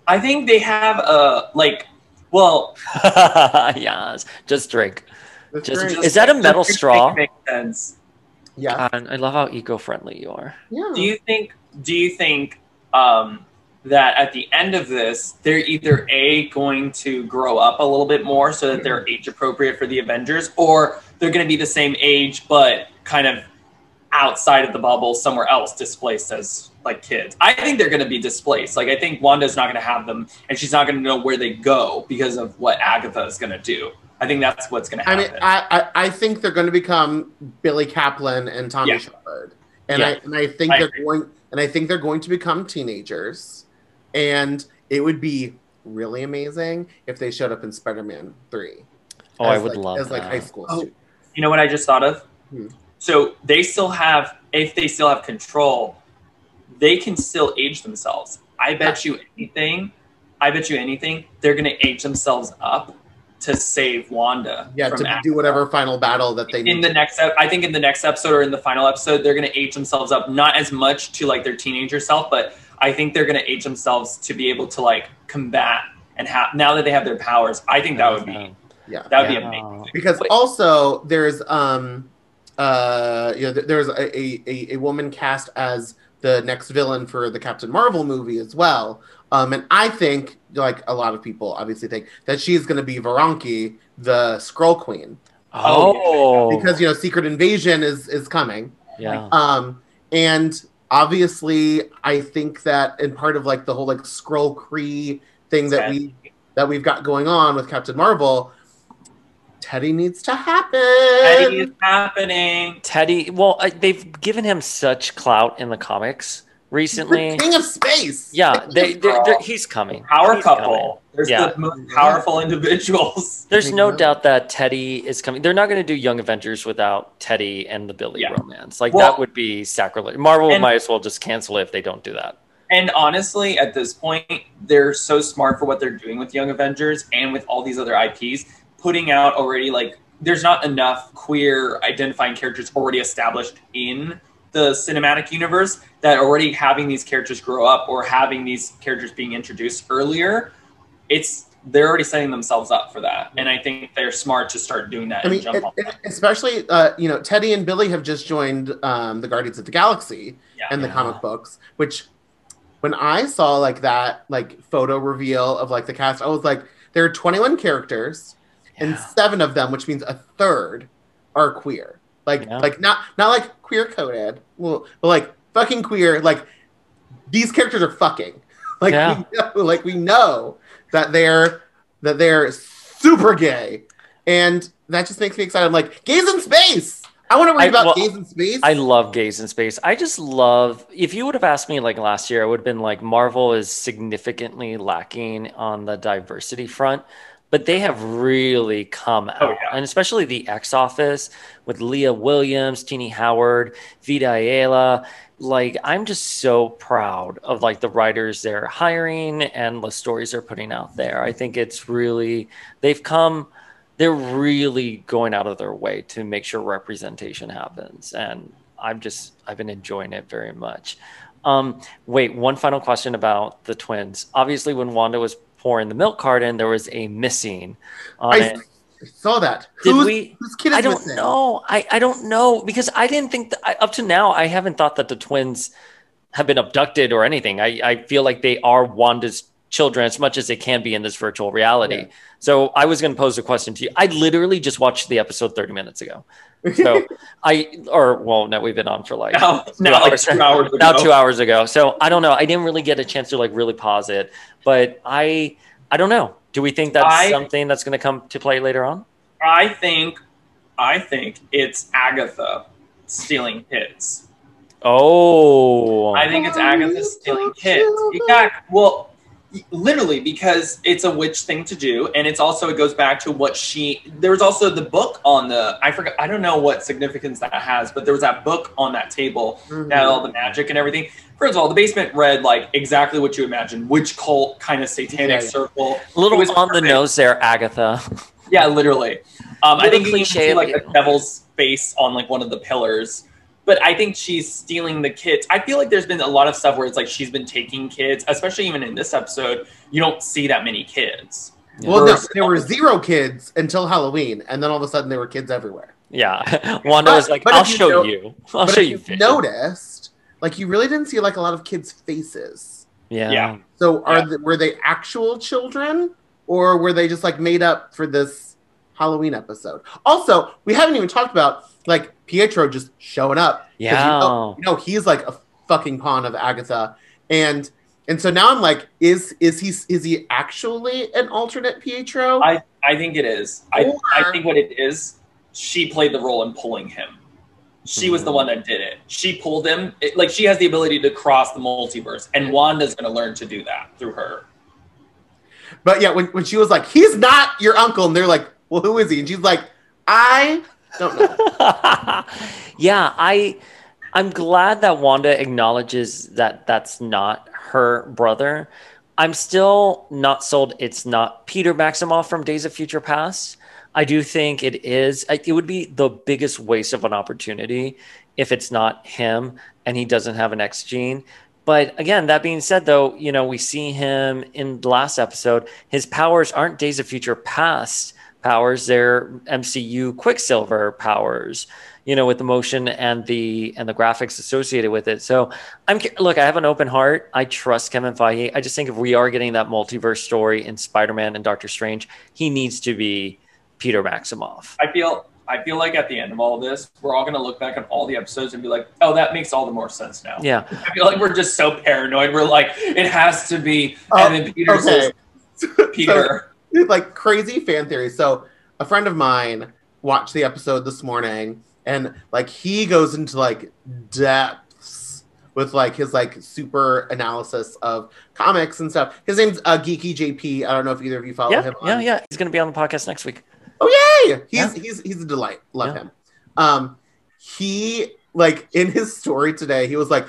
I think they have a like. Well, yes, just drink. Just, drink. is that a metal Just straw? Makes sense. Yeah. God, I love how eco-friendly you are. Yeah. Do you think? Do you think um, that at the end of this, they're either a going to grow up a little bit more so that they're age appropriate for the Avengers, or they're going to be the same age but kind of outside of the bubble somewhere else, displaced as like kids? I think they're going to be displaced. Like I think Wanda's not going to have them, and she's not going to know where they go because of what Agatha is going to do. I think that's what's going to happen. I happen. mean, I, I, I think they're going to become Billy Kaplan and Tommy Yeah. Shepherd, and Yeah. I and I think I they're agree. going and I think they're going to become teenagers, and it would be really amazing if they showed up in Spider-Man Three. Oh, I would like, love as like that. high school Oh. students. You know what I just thought of? Hmm. So they still have, if they still have control, they can still age themselves. I bet you anything. I bet you anything. They're going to age themselves up to save Wanda. Yeah, from to Agatha. do whatever final battle that they in need. the next. ep- I think in the next episode or in the final episode, they're going to age themselves up not as much to like their teenager self, but I think they're going to age themselves to be able to like combat and have now that they have their powers. I think that would be yeah, that would yeah. be amazing. because also there's um uh you know there's a, a, a, a woman cast as the next villain for the Captain Marvel movie as well. Um, and I think, like a lot of people obviously think, that she's going to be Veranke, the Skrull Queen. Oh, because you know Secret Invasion is is coming. yeah. Um, and obviously, I think that in part of like the whole like Skrull Kree thing that we that we've got going on with Captain Marvel, Teddy needs to happen. Teddy is happening. Teddy. Well, I, they've given him such clout in the comics recently. The King of Space. Yeah, they, they're, they're, he's coming. Power He's couple. coming. There's Yeah. the most powerful individuals. There's no mm-hmm. doubt that Teddy is coming. They're not going to do Young Avengers without Teddy and the Billy Yeah. romance. Like Well- that would be sacrilege. Marvel And- might as well just cancel it if they don't do that. And honestly, at this point, they're so smart for what they're doing with Young Avengers and with all these other IPs, putting out already like there's not enough queer identifying characters already established in the cinematic universe that already having these characters grow up or having these characters being introduced earlier, it's they're already setting themselves up for that. And I think they're smart to start doing that I and mean, jump it- on it- especially uh, you know, Teddy and Billy have just joined um, the Guardians of the Galaxy Yeah. and the Yeah. comic books. Which, when I saw like that like photo reveal of like the cast, I was like, there are 21 characters, and seven of them, which means a third, are queer. Like, Yeah. like not not like queer coded, well, but like fucking queer. Like these characters are fucking. Like Yeah. we know, like we know that they're that they're super gay, and that just makes me excited. I'm like, gays in space. I want to read I- about well, gays in space. I love gays in space. I just love. If you would have asked me like last year, I would have been like, Marvel is significantly lacking on the diversity front, but they have really come out, Oh, yeah. and especially the X Office with Leah Williams, Tini Howard, Vita Ayala. Like, I'm just so proud of like the writers they're hiring and the stories they're putting out there. I think it's really they've come they're really going out of their way to make sure representation happens and i'm just i've been enjoying it very much um, wait one final question about the twins obviously when wanda was pouring the milk carton there was a missing on I it saw that. Did Who's, we- whose kid is i don't missing? know I, I don't know because i didn't think that I, up to now i haven't thought that the twins have been abducted or anything i, I feel like they are wanda's children as much as they can be in this virtual reality Yeah. so I was going to pose a question to you. I literally just watched the episode 30 minutes ago. So I, or well, no, we've been on for like Now, two now like hours. two hours ago. now two hours ago. So I don't know. I didn't really get a chance to like really pause it, but I, I don't know. Do we think that's I- something that's going to come to play later on? I think I think it's Agatha stealing kids. Oh, I think it's Agatha stealing kids. Yeah, well, literally because it's a witch thing to do, and it's also it goes back to what she. There was also the book on the. I forgot. I don't know what significance that has, but there was that book on that table Mhm. that had all the magic and everything. First of all, the basement read like exactly what you imagine, witch cult kind of satanic Yeah, yeah. circle. a little was on the nose there, Agatha. Yeah, literally. Um, I Little think you can cliche see like you. the devil's face on like one of the pillars. But I think she's stealing the kids. I feel like there's been a lot of stuff where it's like she's been taking kids, especially even in this episode. You don't see that many kids. Well, no, there were zero kids until Halloween, and then all of a sudden there were kids everywhere. Yeah, Wanda was like, "I'll you show know- you. I'll but show if you." you've noticed, like you really didn't see like a lot of kids' faces. Yeah. Yeah. So are Yeah. the, were they actual children, or were they just like made up for this Halloween episode? Also, we haven't even talked about like Pietro just showing up. 'Cause You Yeah. know, you know he's like a fucking pawn of Agatha, and and so now I'm like, is is he is he actually an alternate Pietro? I I think it is. I I think what it is, she played the role in pulling him. She was the hmm. one that did it. She pulled him. It- like she has the ability to cross the multiverse, and Wanda's going to learn to do that through her. But yeah, when, when she was like, he's not your uncle, and they're like, well, who is he? And she's like, I don't know. yeah, I I'm glad that Wanda acknowledges that that's not her brother. I'm still not sold it's not Peter Maximoff from Days of Future Past. I do think it is. It would be the biggest waste of an opportunity if it's not him and he doesn't have an X gene. But again, that being said, though, you know, we see him in the last episode. His powers aren't Days of Future Past powers; they're MCU Quicksilver powers. You know, with the motion and the and the graphics associated with it. So, I'm look. I have an open heart. I trust Kevin Feige. I just think if we are getting that multiverse story in Spider-Man and Doctor Strange, he needs to be Peter Maximoff. I feel I feel like at the end of all this, we're all going to look back on all the episodes and be like, "Oh, that makes all the more sense now." Yeah. I feel like we're just so paranoid. We're like, it has to be, Oh, and then Peter okay. says, "Peter." like crazy fan theories. So a friend of mine watched the episode this morning, and like he goes into like depths with like his like super analysis of comics and stuff. His name's uh, Geeky JP. I don't know if either of you follow Yeah, him. yeah, yeah. He's going to be on the podcast next week. Oh yay! He's Yeah. he's he's a delight. Love Yeah. him. Um, he like in his story today, he was like.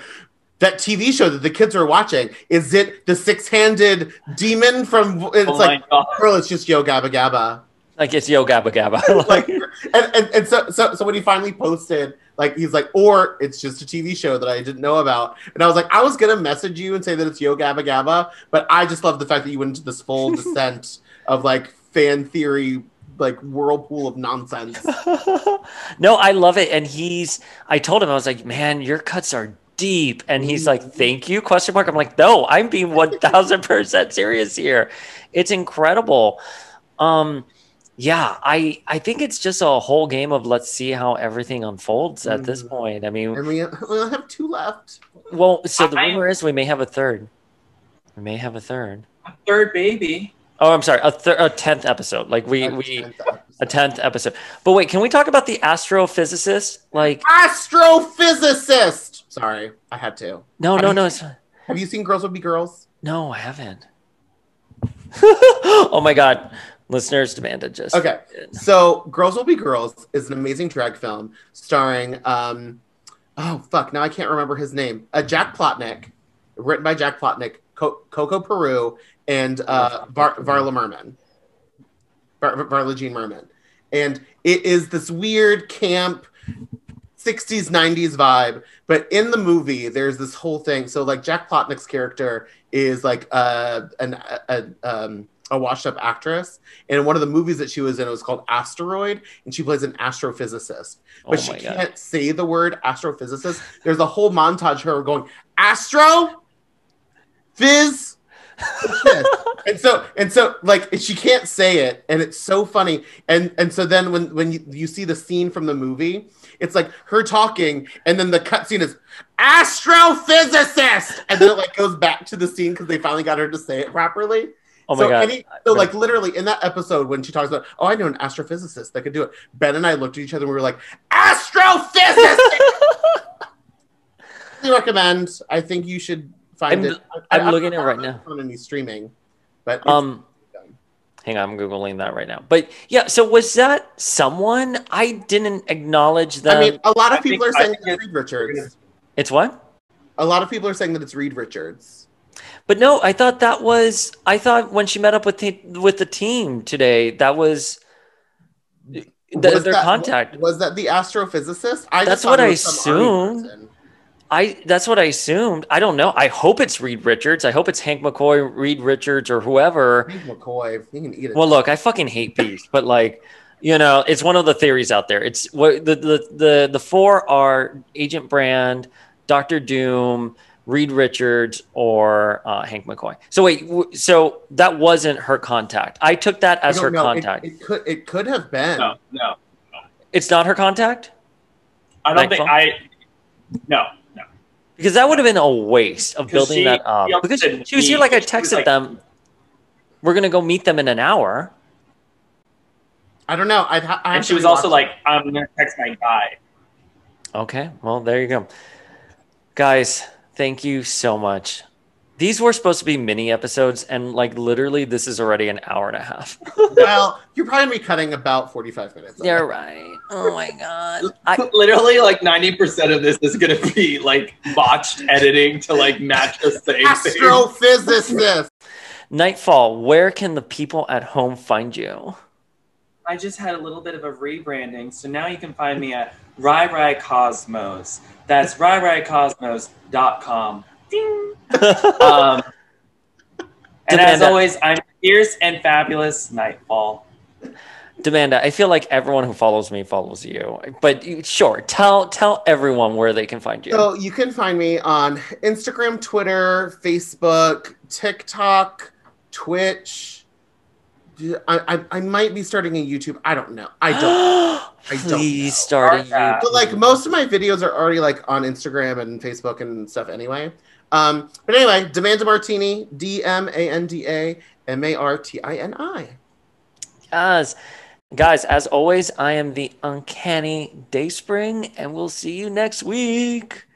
That TV show that the kids are watching is it the six-handed demon from? It's Oh like, girl, it's just Yo Gabba Gabba. Like it's Yo Gabba Gabba. like and, and, and so, so so when he finally posted like he's like or it's just a tv show that i didn't know about and i was like i was gonna message you and say that it's yo gabba gabba but i just love the fact that you went into this full descent of like fan theory like whirlpool of nonsense no, I love it. And he's, I told him, I was like, man, your cuts are deep. And he's like, thank you, question mark. I'm like, no, I'm being 1000% serious here. It's incredible. Um, yeah, I, I think it's just a whole game of let's see how everything unfolds at this point. I mean, and we, we have two left well, so the I- rumor is we may have a third. We may have a third. a Third baby. Oh, I'm sorry, a, thir- a tenth episode. Like we, we, a tenth episode. But wait, can we talk about the astrophysicist? Like, astrophysicist sorry i had to no, Have no, you- no. It's, have you seen girls would be girls No, I haven't. oh my god, listeners demanded just Okay, so Girls Will Be Girls is an amazing drag film starring, um, oh fuck, now I can't remember his name. Uh, Jack Plotnick, written by Jack Plotnick, Co- Coco Peru, and uh, Var- Varla Merman, Var- Varla Jean Merman, and it is this weird camp. 60s 90s vibe but in the movie there's this whole thing. So like jack plotnick's character is like uh, an, a, a, um, a washed up actress. And one of the movies that she was in it was called asteroid and she plays an astrophysicist. But Oh she God. can't say the word astrophysicist. There's a whole montage of her going astro? Phys and so and so like she can't say it and it's so funny. And and so then when when you, you see the scene from the movie it's like her talking and then the cut scene is astrophysicist! And then it like goes back to the scene because they finally got her to say it properly. Oh my so God. any- so like literally in that episode when she talks about oh i know an astrophysicist that could do it. Ben and i looked at each other and we were like astrophysicist! I recommend. I think you should find I'm- it I'm looking at at it right now. on any streaming but it's- Um, hang on, I'm googling that right now. But yeah, so was that someone? I didn't acknowledge that. I mean, a lot of I people think- are saying it's Reed Richards. it's what? A lot of people are saying that it's Reed Richards. But no, I thought that was. I thought when she met up with the, with the team today, that was. The- Was their that- contact. Was that the astrophysicist? I That's just what I was some army assumed. Person. I that's what I assumed. I don't know. I hope it's Reed Richards. I hope it's Hank McCoy, Reed Richards, or whoever. Reed McCoy, he can eat it. Well, look, I fucking hate Beast, but like, you know, it's one of the theories out there. It's what the the the the four are Agent Brand, Doctor Doom, Reed Richards, or uh, Hank McCoy. So wait, w- so that wasn't her contact. I took that as her know. Contact. It, could it could have been. No, no. it's not her contact I don't Nightfall? think I. No, no. Because that would have been a waste of building she- that up. Because she was here like I texted like- them. We're gonna go meet them in an hour. I don't know. I'd ha- I And she was rewatch also it. like, "I'm gonna text my guy." Okay, well, there you go. Guys, thank you so much. These were supposed to be mini episodes, and like literally, this is already an hour and a half. well, you're probably gonna be cutting about 45 minutes. You're right. Oh my god. I, Literally, like ninety percent of this is gonna be like botched editing to like match the same thing. Astrophysicist. Nightfall, where can the people at home find you? I just had a little bit of a rebranding, so now you can find me at Rai Rai Cosmos. That's RaiRaiCosmos.com. Ding. um, and as always, I'm fierce and fabulous Nightfall. Demanda, I feel like everyone who follows me follows you. But you- sure, tell tell everyone where they can find you. So you can find me on Instagram, Twitter, Facebook, TikTok, Twitch. I, I, I might be starting a YouTube. I don't know. I don't. I don't. Please start a YouTube. But like most of my videos are already like on Instagram and Facebook and stuff anyway. Um, but anyway, Demanda Martini, D M A N D A M A R T I N I. Yes. Guys, as always, I am the uncanny Dayspring, and we'll see you next week.